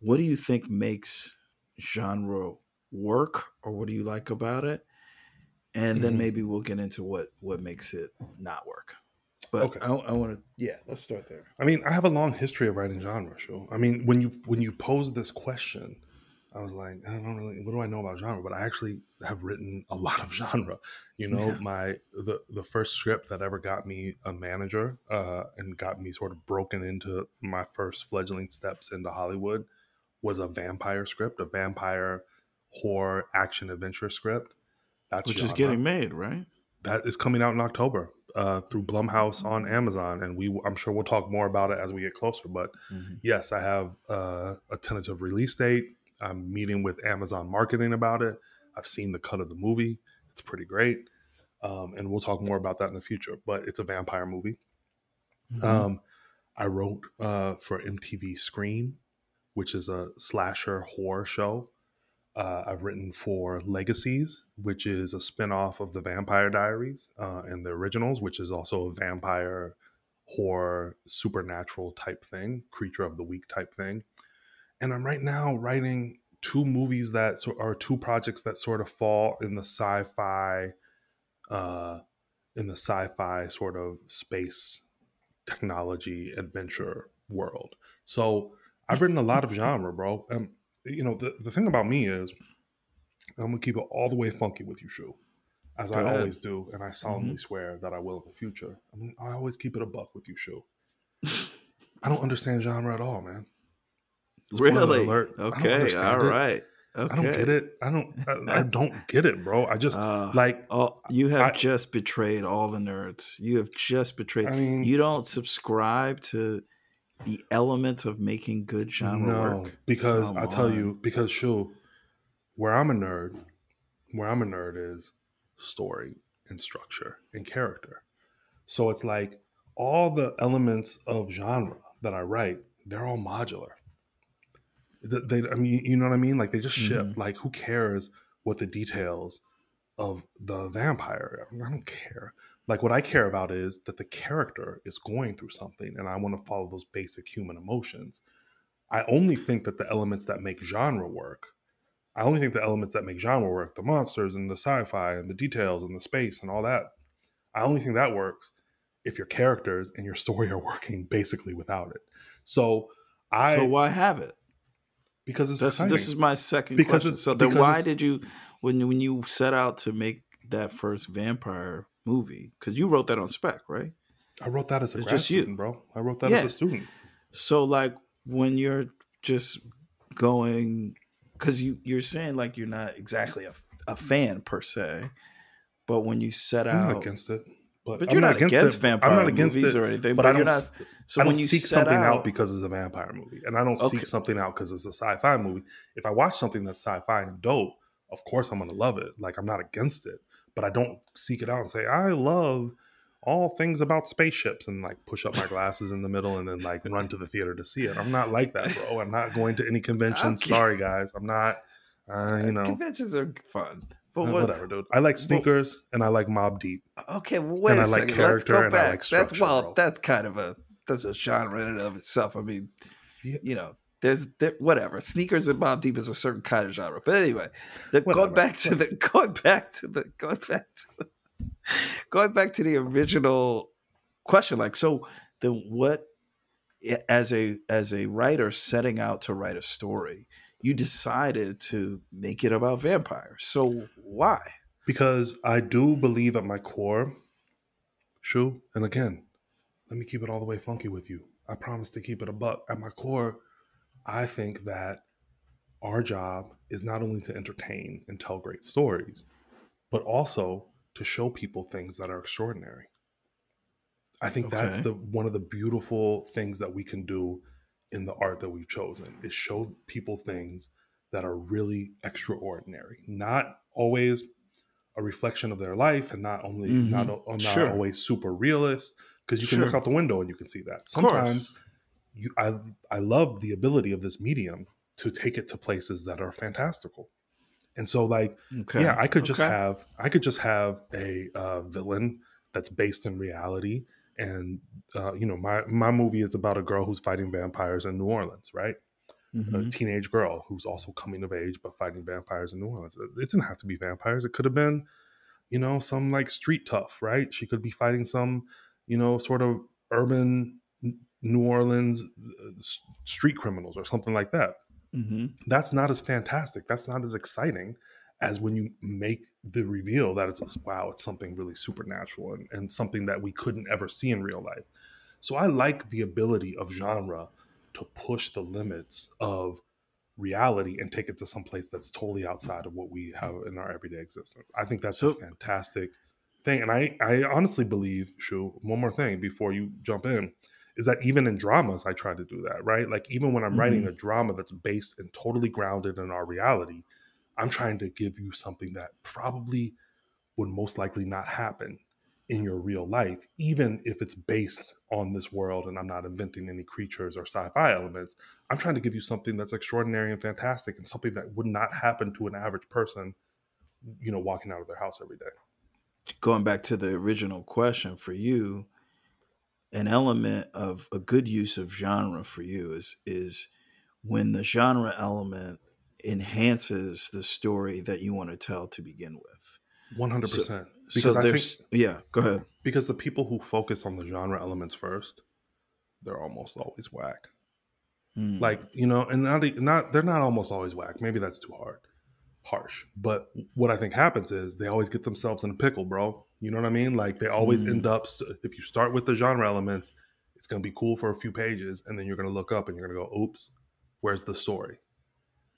S2: what do you think makes genre work or what do you like about it and then
S1: Mhm.
S2: maybe we'll get into what what makes it not work but
S1: Okay.
S2: i, I want to yeah let's start there
S1: I mean, I have a long history of writing genre. Show. I mean, when you when you pose this question, I was like, I don't really. What do I know about genre? But I actually have written a lot of [LAUGHS] genre. You know,
S2: Yeah.
S1: my the the first script that ever got me a manager uh, and got me sort of broken into my first fledgling steps into Hollywood was a vampire script, a vampire horror action adventure script. That's
S2: which is getting made right
S1: that is coming out in October uh, through Blumhouse on Amazon, and we I'm sure we'll talk more about it as we get closer. But yes, I have uh, a tentative release date. I'm meeting with Amazon marketing about it. I've seen the cut of the movie; it's pretty great, um, and we'll talk more about that in the future. But it's a vampire movie.
S2: Mhm.
S1: Um, I wrote uh, for MTV Scream, which is a slasher horror show. Uh, I've written for Legacies, which is a spinoff of the Vampire Diaries uh, and the originals, which is also a vampire horror supernatural type thing, creature of the week type thing. And I'm right now writing two movies that are two projects that sort of fall in the sci-fi, uh, in the sci-fi sort of space technology adventure world. So I've written a lot of genre, bro. And you know, the, the thing about me is I'm gonna keep it all the way funky with you, Shu. As
S2: Go
S1: I
S2: ahead. Mm-hmm.
S1: always do, and I solemnly swear that I will in the future. I mean, I always keep it a buck with you, Shu. [LAUGHS] I don't understand genre at all, man. Spoiler
S2: really
S1: alert,
S2: okay all
S1: it.
S2: right okay
S1: I don't get it. I don't. I, I [LAUGHS] don't get it, bro. I just
S2: Uh,
S1: like.
S2: Oh, you have
S1: I-
S2: just betrayed all the nerds. You have just betrayed.
S1: I mean,
S2: you don't subscribe to the element of making good genre
S1: no,
S2: work.
S1: because
S2: Come
S1: I tell
S2: on.
S1: you, because Shu, where I'm a nerd, where I'm a nerd is story and structure and character. So it's like all the elements of genre that I write, they're all modular. Th- They, I mean, you know what I mean? Like they just ship.
S2: Mhm.
S1: Like who cares what the details of the vampire? are? I don't care. Like what I care about is that the character is going through something, and I want to follow those basic human emotions. I only think that the elements that make genre work. I only think the elements that make genre work, the monsters and the sci-fi and the details and the space and all that. I only think that works if your characters and your story are working basically without it. So I
S2: so why have it?
S1: Because it's
S2: This, this is my second
S1: Because
S2: question. So then, why did you when when you set out to make that first vampire movie? Because you wrote that on spec, right?
S1: I wrote that as a
S2: It's just you.
S1: student, bro. I wrote that
S2: Yeah.
S1: as a student.
S2: So like when you're just going because you you're saying like you're not exactly a, a fan per se, but when you set
S1: I'm
S2: out,
S1: against it, but,
S2: but
S1: I'm
S2: you're not,
S1: against,
S2: against vampire
S1: I'm not against
S2: movies
S1: it,
S2: or anything.
S1: but
S2: But,
S1: I don't.
S2: not. So
S1: I
S2: when
S1: don't
S2: you
S1: seek something out,
S2: out
S1: because it's a vampire movie, and I don't
S2: Okay.
S1: seek something out because it's a sci-fi movie. If I watch something that's sci-fi and dope, of course I'm gonna love it. Like I'm not against it, but I don't seek it out and say I love all things about spaceships and like push up my glasses in the middle and then like [LAUGHS] run to the theater to see it. I'm not like that, bro. I'm not going to any conventions. Okay. Sorry, guys. I'm not. Uh, you know,
S2: conventions are fun. But
S1: uh, what, whatever, dude. I like sneakers but, and I like Mobb Deep.
S2: Okay, well, wait and a I second. Like Let's go back. Like that's well, bro. that's kind of a that's a genre in and of itself. I mean, yeah. you know, there's there, whatever sneakers and Mobb Deep is a certain kind of genre. But anyway, the, going back to the [LAUGHS] going back to the going back to [LAUGHS] going back to the original question, like so, then what? As a as a writer setting out to write a story, you decided to make it about vampires. So why?
S1: Because I do believe at my core, Shu, and again, let me keep it all the way funky with you. I promise to keep it a buck. At my core, I think that our job is not only to entertain and tell great stories, but also to show people things that are extraordinary. I think okay. that's the one of the beautiful things that we can do in the art that we've chosen is show people things that are really extraordinary, not always a reflection of their life and not only mm-hmm. not, not sure. always super realist because you can sure. look out the window and you can see that. Sometimes you I I love the ability of this medium to take it to places that are fantastical. And so like okay. yeah, I could just have I could just have a uh, villain that's based in reality and uh, you know my my movie is about a girl who's fighting vampires in New Orleans, right? Mm-hmm. A teenage girl who's also coming of age but fighting vampires in New Orleans. It didn't have to be vampires. It could have been, you know, some like street tough, right? She could be fighting some, you know, sort of urban New Orleans uh, street criminals or something like that. Mm-hmm. That's not as fantastic. That's not as exciting as when you make the reveal that it's a, wow, it's something really supernatural and, and something that we couldn't ever see in real life. So I like the ability of genre to push the limits of reality and take it to some place that's totally outside of what we have in our everyday existence. I think that's so, a fantastic thing. And I, I honestly believe, Shu, one more thing before you jump in, is that even in dramas, I try to do that, right? Like even when I'm mm-hmm. writing a drama that's based and totally grounded in our reality, I'm trying to give you something that probably would most likely not happen in your real life, even if it's based on this world and I'm not inventing any creatures or sci-fi elements. I'm trying to give you something that's extraordinary and fantastic and something that would not happen to an average person, you know, walking out of their house every day.
S2: Going back to the original question for you, an element of a good use of genre for you is is when the genre element enhances the story that you want to tell to begin with.
S1: One hundred percent.
S2: Because so I think, yeah, go ahead.
S1: Because the people who focus on the genre elements first, they're almost always whack. Mm. Like you know, and not not they're not almost always whack. Maybe that's too hard, harsh. But what I think happens is they always get themselves in a pickle, bro. You know what I mean? Like they always mm. end up. If you start with the genre elements, it's gonna be cool for a few pages, and then you're gonna look up and you're gonna go, "Oops, where's the story?"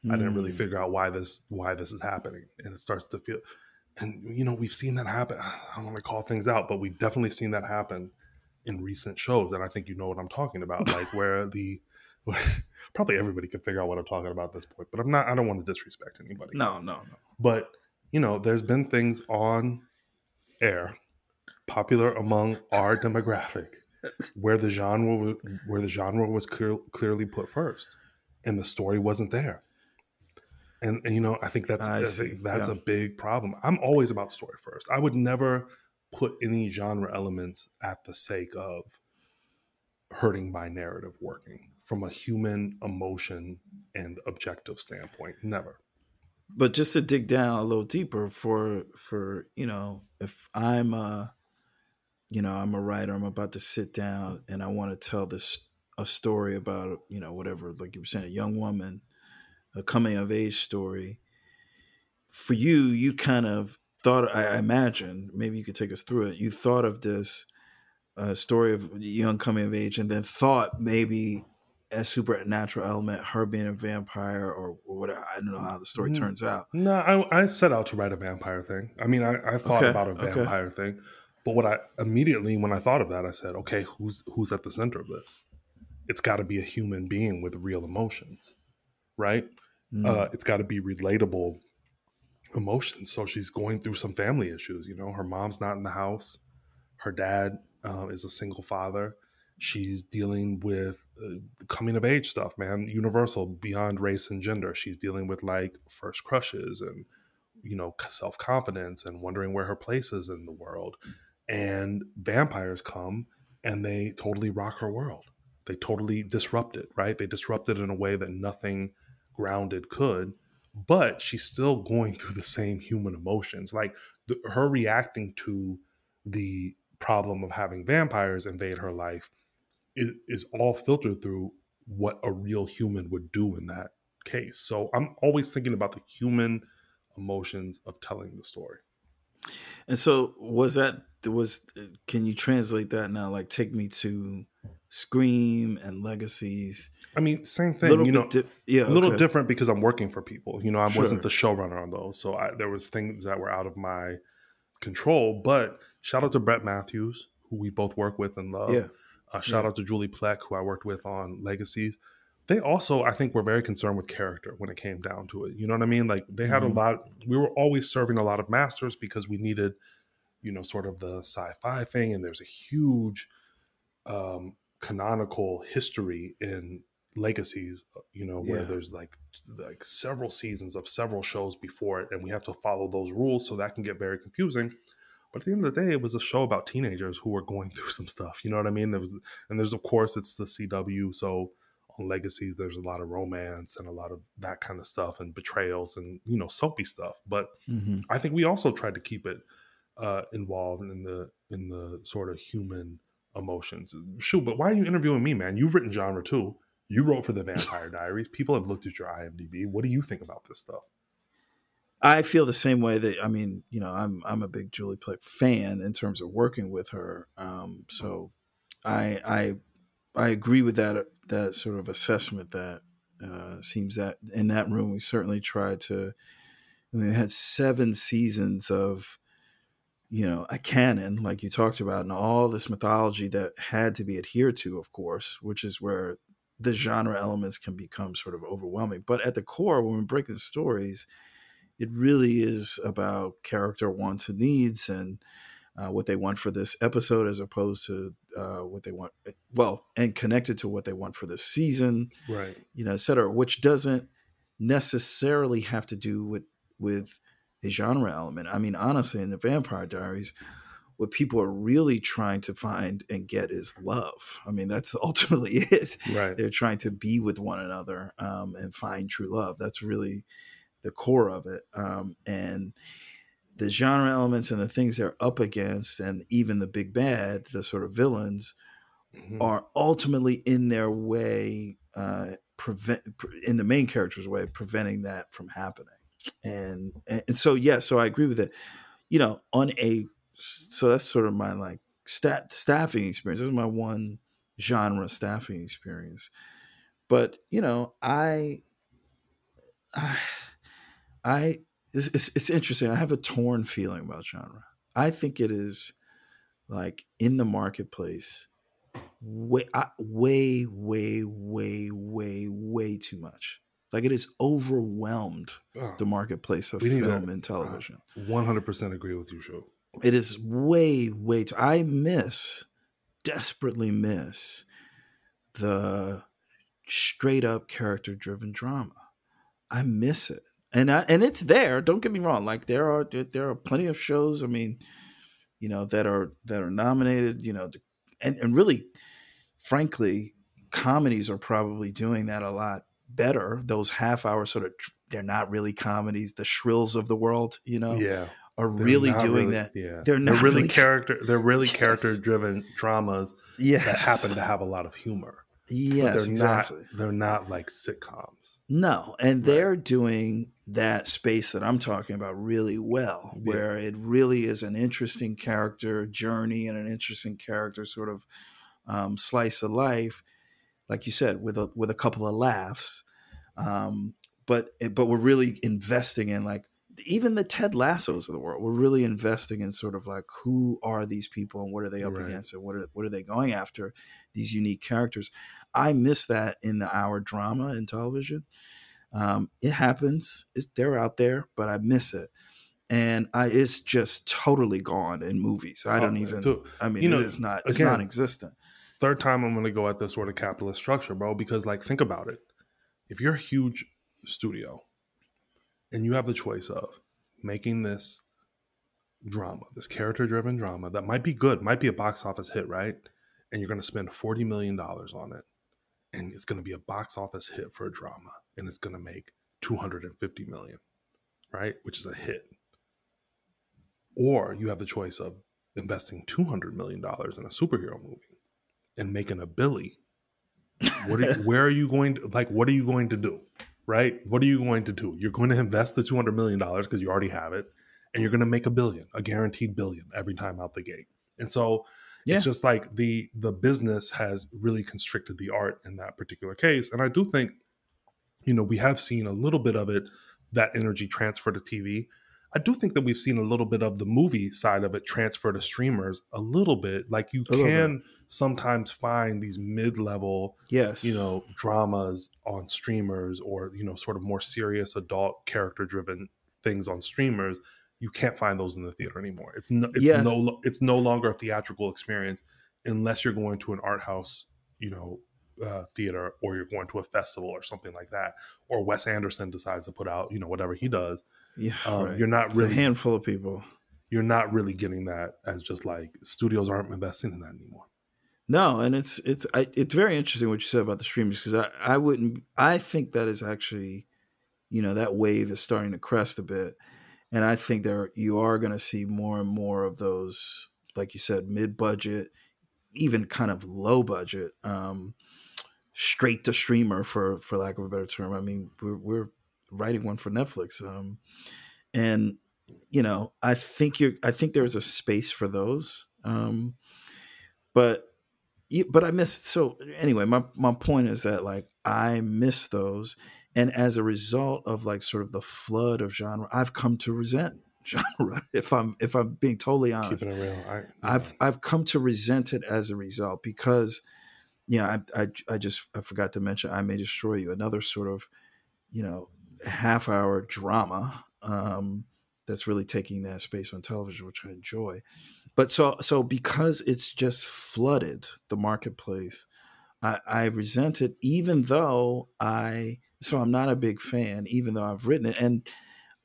S1: Mm. I didn't really mm. figure out why this why this is happening, and it starts to feel. And you know we've seen that happen. I don't want to call things out, but we've definitely seen that happen in recent shows, and I think you know what I'm talking about, [LAUGHS] like where the [LAUGHS] probably everybody can figure out what I'm talking about at this point, but I'm not. I don't want to disrespect anybody.
S2: No, no, no.
S1: But you know, there's been things on air, popular among our demographic, [LAUGHS] where the genre where the genre was clear, clearly put first, and the story wasn't there. And, and you know, I think that's I, think that's yeah. a big problem. I'm always about story first. I would never put any genre elements at the sake of hurting my narrative working from a human emotion and objective standpoint. Never
S2: but just to dig down a little deeper for for you know if i'm a you know i'm a writer i'm about to sit down and i want to tell this a story about you know whatever like you were saying a young woman a coming of age story for you you kind of thought i imagine maybe you could take us through it you thought of this uh, story of young coming of age and then thought maybe a supernatural element, her being a vampire or, whatever. I don't know how the story mm-hmm. turns out.
S1: No, I, I, set out to write a vampire thing. I mean, I, I thought okay. about a vampire okay. thing, but what I immediately when I thought of that, I said, okay, who's who's at the center of this? It's got to be a human being with real emotions, right? Mm. Uh, it's got to be relatable emotions. So she's going through some family issues. You know, her mom's not in the house. Her dad uh, is a single father. She's dealing with uh, coming of age stuff, man. Universal beyond race and gender. She's dealing with like first crushes and you know self confidence and wondering where her place is in the world. And vampires come and they totally rock her world. They totally disrupt it, right? They disrupt it in a way that nothing grounded could. But she's still going through the same human emotions. Like the, her reacting to the problem of having vampires invade her life is, is all filtered through what a real human would do in that case. So I'm always thinking about the human emotions of telling the story.
S2: And so was that was can you translate that now like take me to Scream and Legacies?
S1: I mean, same thing. You know,
S2: di- yeah,
S1: a little
S2: okay.
S1: different because I'm working for people. You know, I
S2: Sure.
S1: wasn't the showrunner on those, so I, there was things that were out of my control. But shout out to Brett Matthews, who we both work with and love.
S2: Yeah.
S1: Uh, shout
S2: Yeah.
S1: out to Julie Plec, who I worked with on Legacies. They also, I think, were very concerned with character when it came down to it. You know what I mean? Like they had
S2: Mhm.
S1: a lot. We were always serving a lot of masters because we needed, you know, sort of the sci-fi thing, and there's a huge um, canonical history in legacies you know where
S2: Yeah.
S1: there's like like several seasons of several shows before it and we have to follow those rules so that can get very confusing but at the end of the day it was a show about teenagers who were going [LAUGHS] through some stuff you know what i mean there was and there's of course it's the cw so on legacies there's a lot of romance and a lot of that kind of stuff and betrayals and you know soapy stuff but
S2: Mhm.
S1: I think we also tried to keep it uh, involved in the in the sort of human emotions. Shoot, but why are you interviewing me, man? You've written genre too. You wrote for the Vampire [LAUGHS] Diaries. People have looked at your IMDb. What do you think about this stuff?
S2: I feel the same way that I mean, you know, I'm I'm a big Julie Plec fan in terms of working with her. Um, so I I I agree with that that sort of assessment that uh, seems that in that room we certainly tried to. I mean, we had seven seasons of you know a canon like you talked about and all this mythology that had to be adhered to of course which is where the genre elements can become sort of overwhelming but at the core when we're breaking stories it really is about character wants and needs and uh, what they want for this episode as opposed to uh, what they want well and connected to what they want for this season
S1: Right.
S2: you know et cetera which doesn't necessarily have to do with with a genre element i mean honestly in the vampire diaries what people are really trying to find and get is love i mean that's [LAUGHS] ultimately it
S1: Right.
S2: they're trying to be with one another um, and find true love. That's really the core of it. Um, and the genre elements and the things they're up against, and even the big bad, the sort of villains,
S1: Mhm.
S2: are ultimately in their way, uh, prevent in the main character's way, preventing that from happening. And and so yeah, so I agree with it. You know, on a so that's sort of my like stat staffing experience. This is my one genre staffing experience. But you know, I, I, I it's, it's, interesting. I have a torn feeling about genre. I think it is like in the marketplace, way, I, way, way, way, way, way too much. Like it has overwhelmed
S1: Oh,
S2: the marketplace of film
S1: to-
S2: and television.
S1: Uh, 100% agree with you, Shu.
S2: It is way, way too. I miss, desperately miss the straight up character driven drama. I miss it, and I, and it's there. Don't get me wrong. Like there are there are plenty of shows. I mean, you know that are that are nominated. You know, and and really, frankly, comedies are probably doing that a lot better. Those half hour sort of they're not really comedies. The shrills of the world, you know,
S1: yeah.
S2: are
S1: They're
S2: really doing
S1: really-
S2: that.
S1: Yeah.
S2: They're not
S1: really,
S2: really-
S1: character they're really [LAUGHS]
S2: Yes.
S1: character driven dramas
S2: Yeah,
S1: that happen to have a lot of humor. but
S2: Yes,
S1: they're
S2: exactly.
S1: not they're not like sitcoms.
S2: No, and
S1: Right.
S2: they're doing that space that I'm talking about really well,
S1: Yeah.
S2: where it really is an interesting character journey and an interesting character sort of um, slice of life, like you said, with a with a couple of laughs. Um, but but we're really investing in like even the Ted Lassos of the world. We're really investing in sort of like who are these people and what are they up
S1: Right.
S2: against and what are what are they going after? These unique characters. I miss that in the hour drama in television. Um, it happens. It's, they're out there, but I miss it. And I, it's just totally gone in movies. I don't even. I mean,
S1: You know,
S2: it is not. It's
S1: again,
S2: non-existent.
S1: Third time I'm to go at this sort of capitalist structure, bro, because like think about it. If you're a huge studio and you have the choice of making this drama, this character driven drama that might be good, might be a box office hit, right? And you're to spend 40 million dollars on it and it's to be a box office hit for a drama and it's to make 250 million, right? Which is a hit. Or you have the choice of investing 200 million dollars in a superhero movie and making a Billy, what are [LAUGHS] where are you going to like? What are you going to do? Right? What are you going to do? You're going to invest the two hundred million dollars because you already have it, and you're going to make a billion, a guaranteed billion every time out the gate. And so
S2: Yeah.
S1: it's just like the the business has really constricted the art in that particular case. And I do think, you know, we have seen a little bit of it that energy transfer to TV. I do think that we've seen a little bit of the movie side of it transfer to streamers a little bit. Like you
S2: A
S1: can sometimes find these mid-level,
S2: Yes.
S1: you know, dramas on streamers or, you know, sort of more serious adult character-driven things on streamers. You can't find those in the theater anymore. It's no, it's
S2: Yes.
S1: no it's no longer a theatrical experience unless you're going to an art house, you know, uh, theater or you're going to a festival or something like that. Or Wes Anderson decides to put out, you know, whatever he does
S2: Yeah.
S1: um,
S2: right.
S1: you're not
S2: It's
S1: really
S2: a handful of people.
S1: you're not really getting that as just like studios aren't investing in that anymore.
S2: No, and it's it's I, it's very interesting what you said about the streamers because I I wouldn't I think that is actually, you know, that wave is starting to crest a bit, and I think there you are going to see more and more of those, like you said, mid budget, even kind of low budget, um, straight to streamer for for lack of a better term. I mean, we're we're writing one for Netflix, um, and you know, I think you're I think there's a space for those, um, but you, but I miss so anyway, my my point is that like I miss those and as a result of like sort of the flood of genre, I've come to resent [LAUGHS] genre if I'm if I'm being totally honest.
S1: Keeping it real, I,
S2: I've I've come to resent it as a result because you know, I I, I just I forgot to mention I may destroy you another sort of you know half hour drama um that's really taking that space on television which I enjoy. But so so because it's just flooded the marketplace I, I resent it even though I so I'm not a big fan even though I've written it. And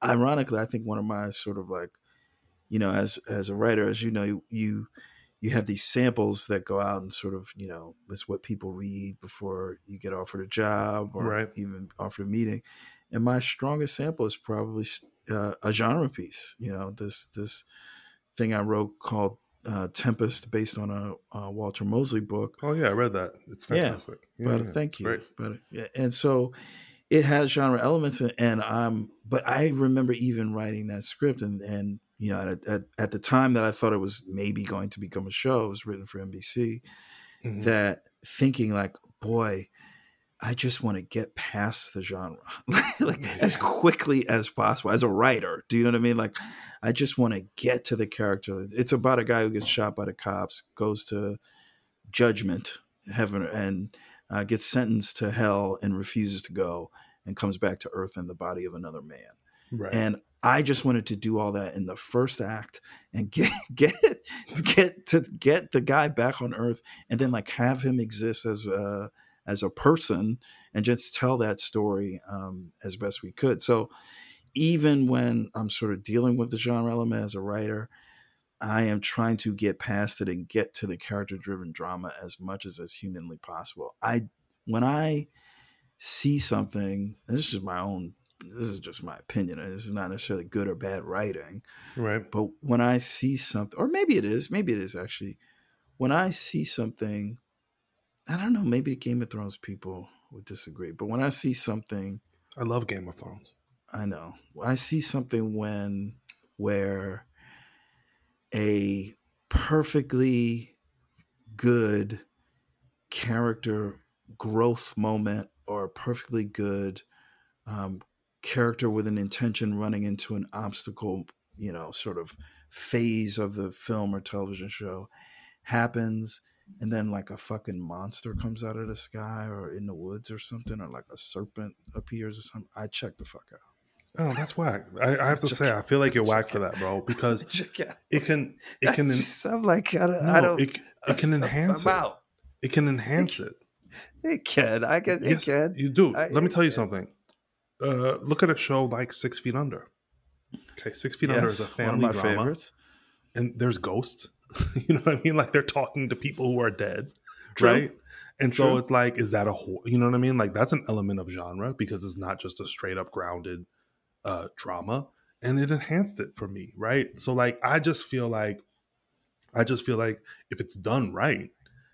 S2: ironically I think one of my sort of like you know as as a writer as you know you you, you have these samples that go out and sort of you know it's what people read before you get offered a job or
S1: Right.
S2: even offered a meeting and my strongest sample is probably uh, a genre piece you know this this thing I wrote called uh, Tempest based on a, a Walter Mosley book
S1: Oh yeah, I read that. It's fantastic.
S2: Yeah,
S1: fantastic.
S2: but
S1: yeah,
S2: thank you.
S1: great.
S2: But yeah, and so it has genre elements, and, and um, but I remember even writing that script, and and you know, at, at at the time that I thought it was maybe going to become a show, it was written for NBC.
S1: Mhm.
S2: That thinking like, boy, I just want to get past the genre [LAUGHS] like as quickly as possible as a writer. Do you know what I mean? Like, I just want to get to the character. It's about a guy who gets shot by the cops, goes to judgment, heaven, and uh, gets sentenced to hell and refuses to go and comes back to earth in the body of another man.
S1: right.
S2: And I just wanted to do all that in the first act and get [LAUGHS] get get to get the guy back on earth and then like have him exist as a as a person and just tell that story um, as best we could. So even when I'm sort of dealing with the genre element as a writer, I am trying to get past it and get to the character driven drama as much as is humanly possible. I when I see something, this is just my own this is just my opinion. This is not necessarily good or bad writing,
S1: right.
S2: but when I see something, or maybe it is, maybe it is actually, when I see something, I don't know, maybe Game of Thrones people would disagree, but when I see something,
S1: I love Game of Thrones.
S2: I know, I see something when, where a perfectly good character growth moment or a perfectly good um, character with an intention running into an obstacle, you know, sort of phase of the film or television show happens and then like a fucking monster comes out of the sky or in the woods or something, or like a serpent appears or something, I check the fuck out.
S1: Oh, that's whack. I, I have to say, I feel like you're whack for that, bro, because [LAUGHS] it can, it can,
S2: I'm like, I don't, no, I don't
S1: it, it can enhance it. Out. It can enhance it.
S2: It can. I guess yes, it can.
S1: You do. I, Let me tell you something. Uh, look at a show like Six Feet Under. Okay, Six Feet yes, Under is a family drama, favorites. and there's ghosts. [LAUGHS] you know what I mean? Like they're talking to people who are dead, True. right? And True. so it's like, is that a whole? You know what I mean? Like that's an element of genre because it's not just a straight up grounded uh, drama, and it enhanced it for me, right? So like, I just feel like, I just feel like if it's done right,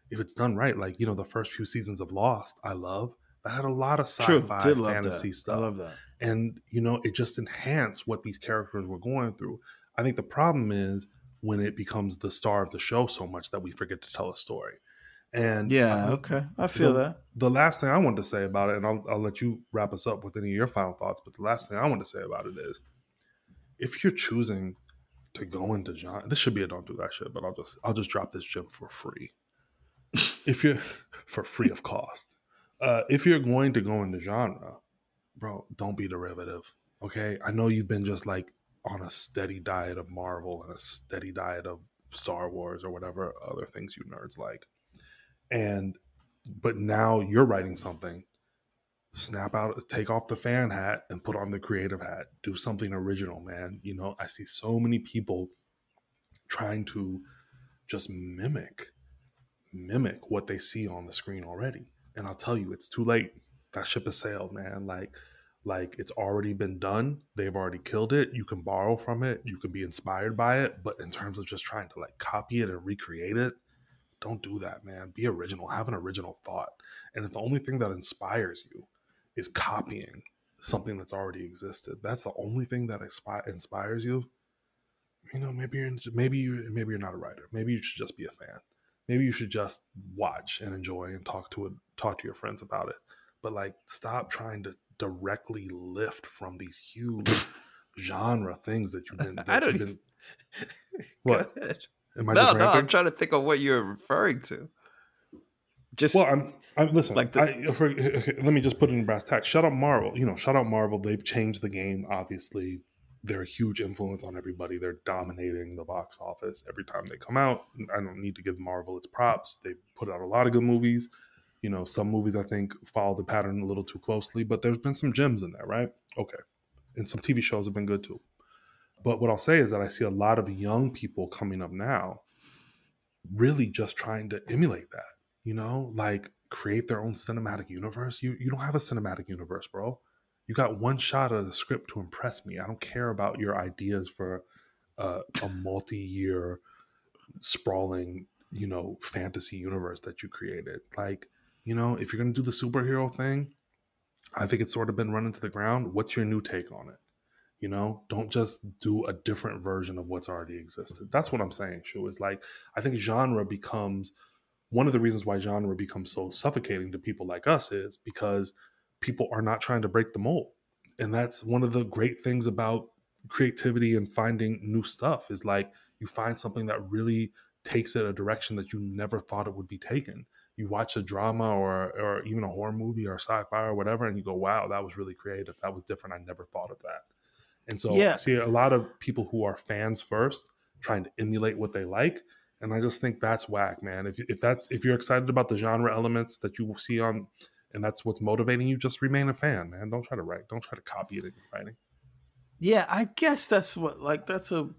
S1: if it's done right, like you know, the first few seasons of Lost, I love. That had a lot of sci-fi fantasy stuff.
S2: I love that.
S1: And you know, it just enhanced what these characters were going through. I think the problem is when it becomes the star of the show so much that we forget to tell a story. And
S2: yeah, okay, I feel
S1: the,
S2: that.
S1: The last thing I wanted to say about it, and I'll, I'll let you wrap us up with any of your final thoughts, but the last thing I want to say about it is if you're choosing to go into genre, this should be a don't do that shit, but I'll just I'll just drop this gem for free. [LAUGHS] if you're for free of cost. Uh, if you're going to go into genre, bro, don't be derivative. Okay. I know you've been just like on a steady diet of Marvel and a steady diet of Star Wars or whatever other things you nerds like. And but now you're writing something. Snap out, take off the fan hat and put on the creative hat. Do something original, man. You know, I see so many people trying to just mimic mimic what they see on the screen already. And I'll tell you, it's too late. That ship has sailed, man. Like like it's already been done they've already killed it you can borrow from it you can be inspired by it but in terms of just trying to like copy it and recreate it don't do that man. Be original have an original thought. And if the only thing that inspires you is copying something that's already existed that's the only thing that inspires you you know maybe you're maybe you maybe you're not a writer. Maybe you should just be a fan. Maybe you should just watch and enjoy and talk to talk to your friends about it. But like stop trying to directly lift from these huge [LAUGHS] genre things that you've [LAUGHS] been. That I don't. You've been, [LAUGHS]
S2: what? Am I no, no. I'm trying to think of what you're referring to.
S1: Just well, I'm. I'm listen. Like the, I, for, let me just put it in brass tacks. Shut up, Marvel. You know, shut up, Marvel. They've changed the game. Obviously, they're a huge influence on everybody. They're dominating the box office every time they come out. I don't need to give Marvel its props. They've put out a lot of good movies you know, some movies I think follow the pattern a little too closely, but there's been some gems in there, right? Okay. And some TV shows have been good too. But what I'll say is that I see a lot of young people coming up now really just trying to emulate that, you know, like create their own cinematic universe. You you don't have a cinematic universe, bro. You got one shot of the script to impress me. I don't care about your ideas for uh, a multi-year sprawling, you know, fantasy universe that you created. Like you know, if you're going to do the superhero thing, I think it's sort of been run into the ground. What's your new take on it? You know, don't just do a different version of what's already existed. That's what I'm saying, Shu. Is like, I think genre becomes one of the reasons why genre becomes so suffocating to people like us is because people are not trying to break the mold. And that's one of the great things about creativity and finding new stuff is like you find something that really takes it a direction that you never thought it would be taken you watch a drama or or even a horror movie or sci-fi or whatever and you go wow that was really creative. That was different. I never thought of that. And so yeah. i see a lot of people who are fans first trying to emulate what they like and i just think that's whack man. If, if that's if you're excited about the genre elements that you see on and that's what's motivating you just remain a fan man. Don't try to write. Don't try to copy it in your writing.
S2: Yeah i guess that's what like that's a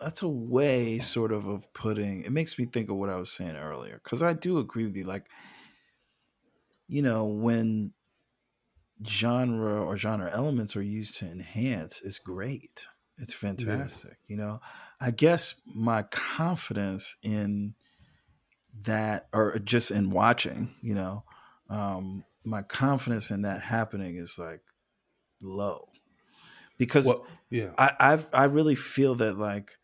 S2: that's a way sort of of putting it makes me think of what i was saying earlier because i do agree with you like you know when genre or genre elements are used to enhance it's great. It's fantastic yeah. you know? I guess my confidence in that or just in watching you know um my confidence in that happening is like low. Because well, yeah. I I've, i really feel that like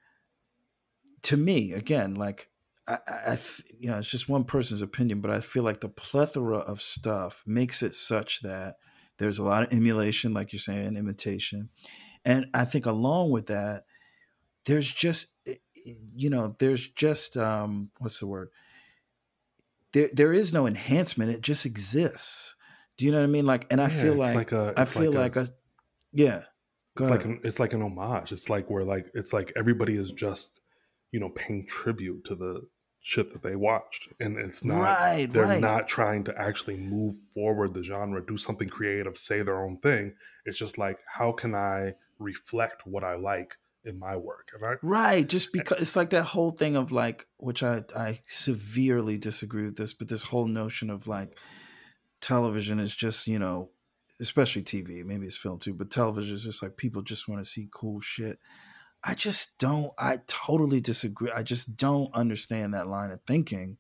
S2: to me, again, like I, I, you know, it's just one person's opinion, but I feel like the plethora of stuff makes it such that there's a lot of emulation, like you're saying, imitation, and I think along with that, there's just, you know, there's just um, what's the word? there there is no enhancement. It just exists. Do you know what I mean? Like, and I
S1: Yeah,
S2: feel like,
S1: like a-
S2: I feel
S1: like
S2: like
S1: a-
S2: a, yeah. Go
S1: it's like an, it's like an homage. It's like where like it's like everybody is just you know paying tribute to the shit that they watched, and it's not
S2: right,
S1: they're
S2: right.
S1: not trying to actually move forward the genre, do something creative, say their own thing. It's just like how can I reflect what I like in my work? I,
S2: Right, just eh. because it's like that whole thing of like, which I I severely disagree with this, but this whole notion of like television is just you know, especially TV, maybe it's film too, but television is just like people just want to see cool shit. I just don't. I totally disagree. I just don't understand that line of thinking.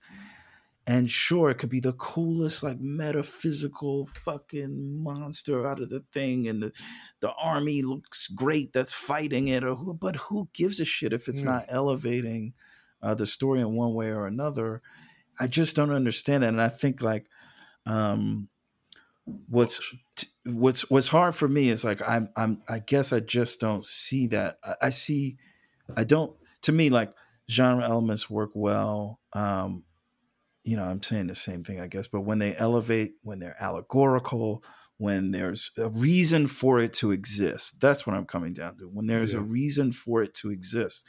S2: And sure, it could be the coolest, like metaphysical fucking monster out of the thing, and the the army looks great that's fighting it, or who, but who gives a shit if it's
S1: Hmm.
S2: not elevating uh, the story in one way or another? I just don't understand that, and I think like um, what's what's what's hard for me is like I'm I'm I guess I just don't see that. I, I see I don't to me like genre elements work well. Um, you know, I'm saying the same thing, I guess, but when they elevate, when they're allegorical, when there's a reason for it to exist, that's what I'm coming down to. When there's a reason for it to exist,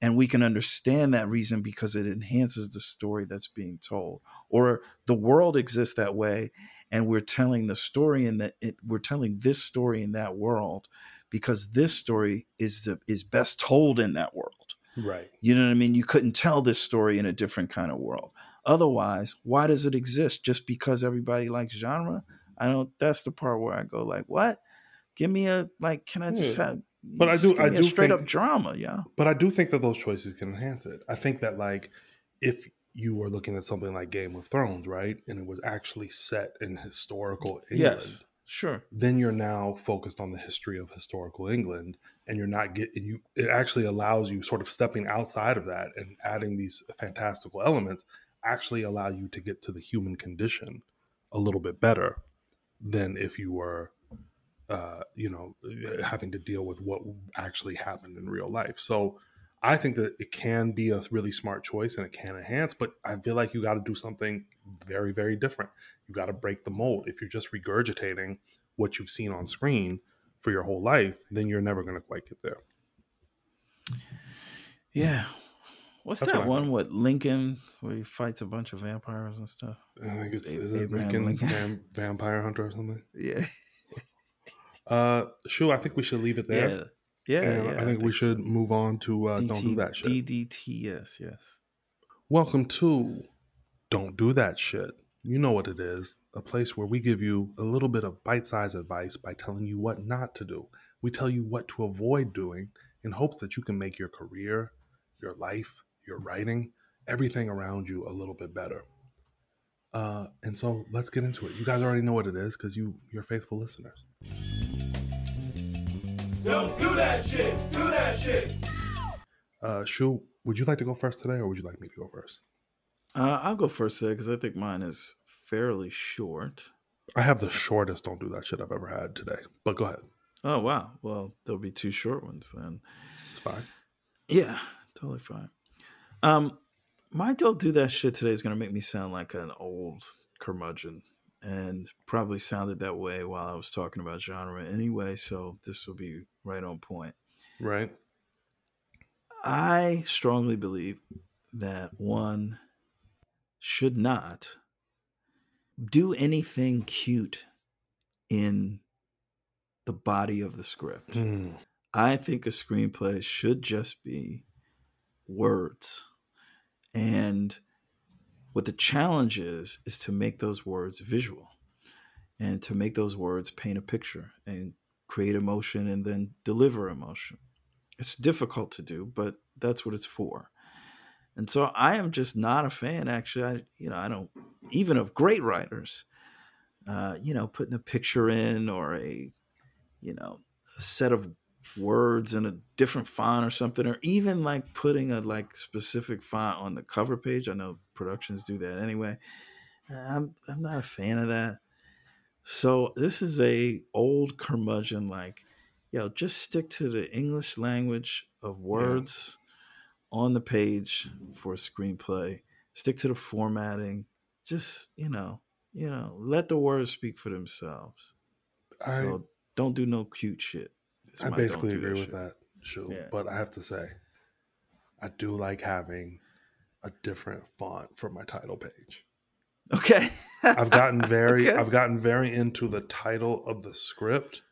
S2: and we can understand that reason because it enhances the story that's being told, or the world exists that way, and we're telling the story in that it, we're telling this story in that world because this story is the is best told in that world.
S1: right.
S2: You know what I mean? You couldn't tell this story in a different kind of world. Otherwise, why does it exist? Just because everybody likes genre? I don't. That's the part where I go like, what? Give me a like. Can I just
S1: Yeah.
S2: have?
S1: But I do- I do
S2: a straight
S1: think-
S2: up drama. Yeah.
S1: But I do think that those choices can enhance it. I think that like if you were looking at something like Game of Thrones, right, and it was actually set in historical England,
S2: Yes. Sure.
S1: then you're now focused on the history of historical England, and you're not getting you. It actually allows you sort of stepping outside of that and adding these fantastical elements. Actually, allow you to get to the human condition a little bit better than if you were uh, you know, having to deal with what actually happened in real life. So I think that it can be a really smart choice and it can enhance, but I feel like you got to do something very, very different. You got to break the mold. If you're just regurgitating what you've seen on screen for your whole life, then you're never going to quite get there.
S2: Yeah. What's
S1: That's
S2: that
S1: what
S2: one with Lincoln where he fights a bunch of vampires and stuff?
S1: I think it's,
S2: A-
S1: is it
S2: Abraham
S1: Lincoln,
S2: Lincoln.
S1: Vam- [LAUGHS] Vampire Hunter or something?
S2: Yeah.
S1: Uh, Shu, I think we should leave it there.
S2: Yeah. Yeah. yeah,
S1: I think we
S2: so.
S1: should move on to uh, Don't Do That Shit.
S2: DDTS. Yes.
S1: Welcome to Don't Do That Shit. You know what it is a place where we give you a little bit of bite sized advice by telling you what not to do. We tell you what to avoid doing in hopes that you can make your career, your life, your writing, everything around you a little bit better. Uh, and so let's get into it. You guys already know what it is because you, you're faithful listeners.
S3: Don't do that shit. Do that shit.
S1: Uh, Shu, would you like to go first today or would you like me to go first?
S2: Uh, I'll go first today because I think mine is fairly short.
S1: I have the shortest Don't Do That Shit I've ever had today, but go ahead.
S2: Oh wow! Well, there'll be two short ones then.
S1: It's fine.
S2: Yeah, totally fine. Um, my don't do that shit today is gonna make me sound like an old curmudgeon, and probably sounded that way while I was talking about genre anyway. So this will be right on point.
S1: Right?
S2: I strongly believe that one should not do anything cute in the body of the script.
S1: Mm.
S2: I think a screenplay should just be words. And what the challenge is, is to make those words visual and to make those words paint a picture and create emotion and then deliver emotion. It's difficult to do, but that's what it's for. And so I am just not a fan, actually. I, you know, I don't, even of great writers, uh, you know, putting a picture in or a, you know, a set of words in a different font or something, or even like putting a like specific font on the cover page. I know productions do that anyway. I'm I'm not a fan of that. So this is a old curmudgeon like, yo, just stick to the English language of words on the page for a screenplay. Stick to the formatting. just you know, you know, let the words speak for themselves.
S1: I,
S2: so don't do no cute shit. It's
S1: I basically agree with
S2: shit.
S1: that, Shu.
S2: Yeah.
S1: But I have to say, I do like having a different font for my title page.
S2: Okay.
S1: I've gotten [LAUGHS] very
S2: Okay.
S1: I've gotten very into the title of the script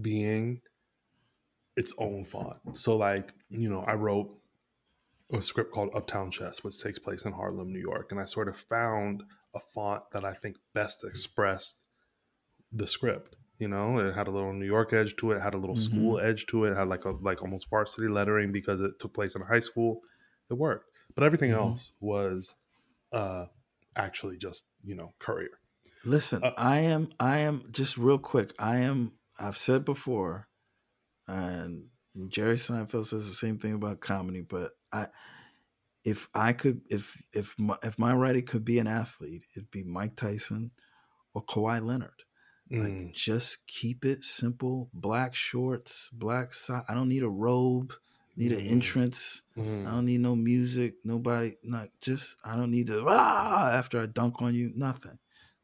S1: being its own font. So like, you know, I wrote a script called Uptown Chess, which takes place in Harlem, New York, and I sort of found a font that I think best expressed the script. You know, it had a little New York edge to it, had a little
S2: Mhm.
S1: school edge to it, had like a like almost varsity lettering because it took place in high school. It worked. But everything
S2: Mhm.
S1: else was uh actually just, you know, courier.
S2: Listen,
S1: Uh,
S2: I am I am just real quick. I am I've said before, and Jerry Seinfeld says the same thing about comedy, but I if I could if if my, if my writing could be an athlete, it'd be Mike Tyson or Kawhi Leonard. Like
S1: Mm.
S2: just keep it simple. Black shorts, black sock. I don't need a robe. Need an
S1: Mm.
S2: entrance.
S1: Mm.
S2: I don't need no music. Nobody. Not just. I don't need to ah after I dunk on you. Nothing.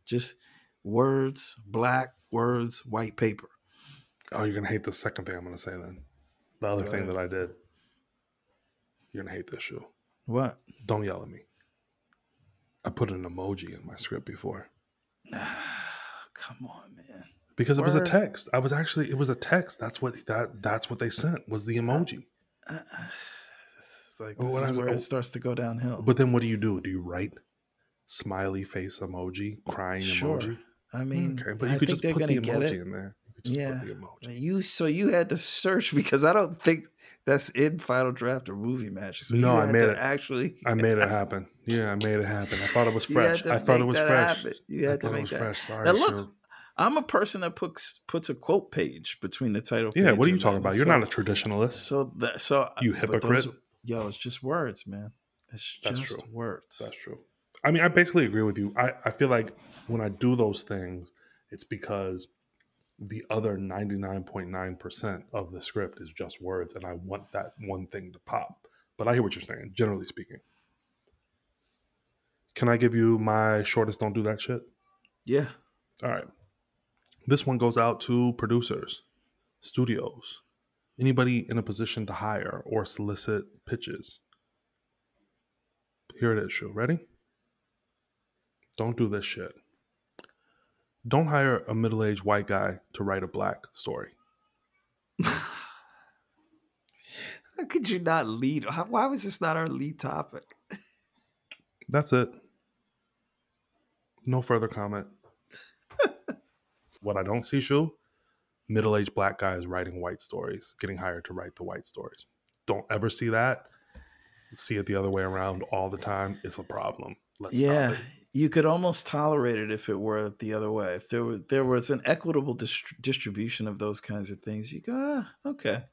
S2: Just words. Black words. White paper.
S1: Oh, you're gonna hate the second thing I'm gonna say then. The other
S2: Go
S1: thing
S2: ahead.
S1: that I did. You're gonna hate this Shu.
S2: What?
S1: Don't yell at me. I put an emoji in my script before
S2: Come on, man.
S1: because it was a text. I was actually it was a text. That's what that that's what they sent was the emoji.
S2: Uh, uh, It's like this
S1: what
S2: is
S1: I-
S2: where
S1: oh.
S2: it starts to go downhill.
S1: But then what do you do? Do you write smiley face emoji, crying
S2: sure.
S1: emoji?
S2: I mean,
S1: okay, but
S2: I
S1: you could just put the emoji in there. Just
S2: Yeah.
S1: put the emoji.
S2: You so you had to search [LAUGHS] because I don't think that's in Final Draft or Movie Magic. So
S1: No, I made it.
S2: Actually,
S1: I made it happen. Yeah, I made it happen. I thought it was [LAUGHS] fresh. I thought it was fresh.
S2: happen. You
S1: I
S2: had to
S1: thought it
S2: make
S1: was
S2: that.
S1: fresh. Sorry,
S2: Now look,
S1: Shu.
S2: I'm a person that puts puts a quote page between the title.
S1: Yeah, what are you talking about? You're
S2: so-
S1: not a traditionalist.
S2: So that so uh,
S1: You
S2: but those-
S1: hypocrite.
S2: yo, it's just words, man. It's
S1: That's
S2: just
S1: true.
S2: words.
S1: That's true. I mean, I basically agree with you. I, I feel like when I do those things, it's because the other 99.9% of the script is just words, and I want that one thing to pop. But I hear what you're saying, generally speaking. Can I give you my shortest don't do that shit?
S2: yeah.
S1: All right. This one goes out to producers, studios, anybody in a position to hire or solicit pitches. Here it is, Shu. Ready? Don't do this shit. Don't hire a middle aged white guy to write a black story. [LAUGHS]
S2: How could you not lead? How, why was this not our lead topic?
S1: That's it. No further comment. [LAUGHS] what I don't see, Shu, middle aged black guys writing white stories, getting hired to write the white stories. Don't ever see that. See it the other way around all the time. It's a problem. Let's
S2: yeah, you could almost tolerate it if it were the other way. If there was there was an equitable dist- distribution of those kinds of things, you go, ah, okay.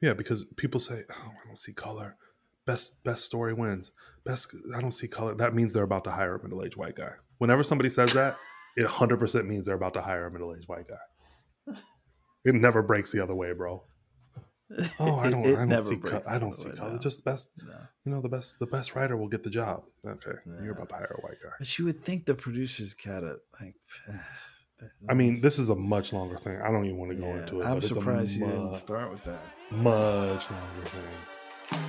S1: Yeah, because people say, "Oh, I don't see color." Best best story wins. Best I don't see color. That means they're about to hire a middle aged white guy. Whenever somebody says that, it hundred percent means they're about to hire a middle aged white guy. It never breaks the other way, bro. Oh, I [LAUGHS] don't.
S2: it
S1: I don't see. Co- I don't
S2: the
S1: see color.
S2: no.
S1: Just best.
S2: No.
S1: You know, the best. The best writer will get the job. Okay,
S2: Yeah.
S1: you're about to hire a white guy.
S2: But you would think the producers gotta like. [SIGHS]
S1: I mean, this is a much longer thing. I don't even want to go
S2: yeah,
S1: into it.
S2: I'm
S1: but it's a
S2: surprised you
S1: mu-
S2: didn't start with that.
S1: much longer thing.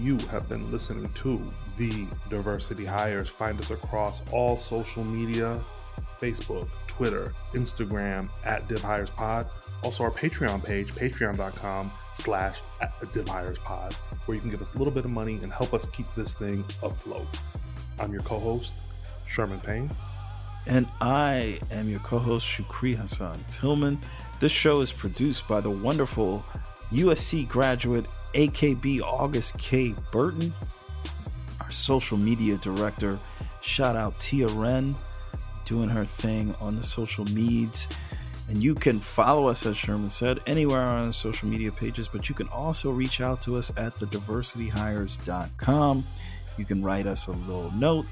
S1: You have been listening to the Diversity Hires. Find us across all social media Facebook, Twitter, Instagram at Div Hires Pod. Also, our Patreon page, patreon.com slash Div Hires where you can give us a little bit of money and help us keep this thing afloat. I'm your co host, Sherman Payne.
S2: And I am your co host, Shukree Hassan Tilghman. This show is produced by the wonderful USC graduate, AKB August K. Burton. Our social media director, shout out Tia Wren, doing her thing on the social medias. And you can follow us, as Sherman said, anywhere on the social media pages, but you can also reach out to us at thediversityhires.com. You can write us a little note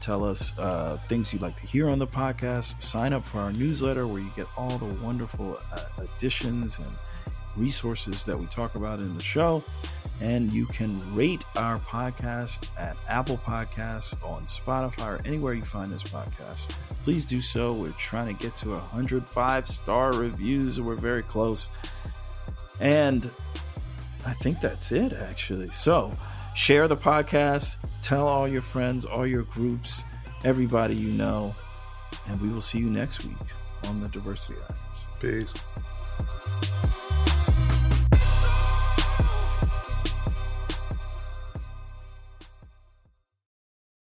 S2: tell us uh, things you'd like to hear on the podcast sign up for our newsletter where you get all the wonderful uh, additions and resources that we talk about in the show And you can rate our podcast at Apple Podcasts, on Spotify, or anywhere you find this podcast. Please do so. We're trying to get to 105 star reviews. We're very close. And I think that's it, actually. So share the podcast, tell all your friends, all your groups, everybody you know. And we will see you next week on the Diversity Hires.
S1: Peace.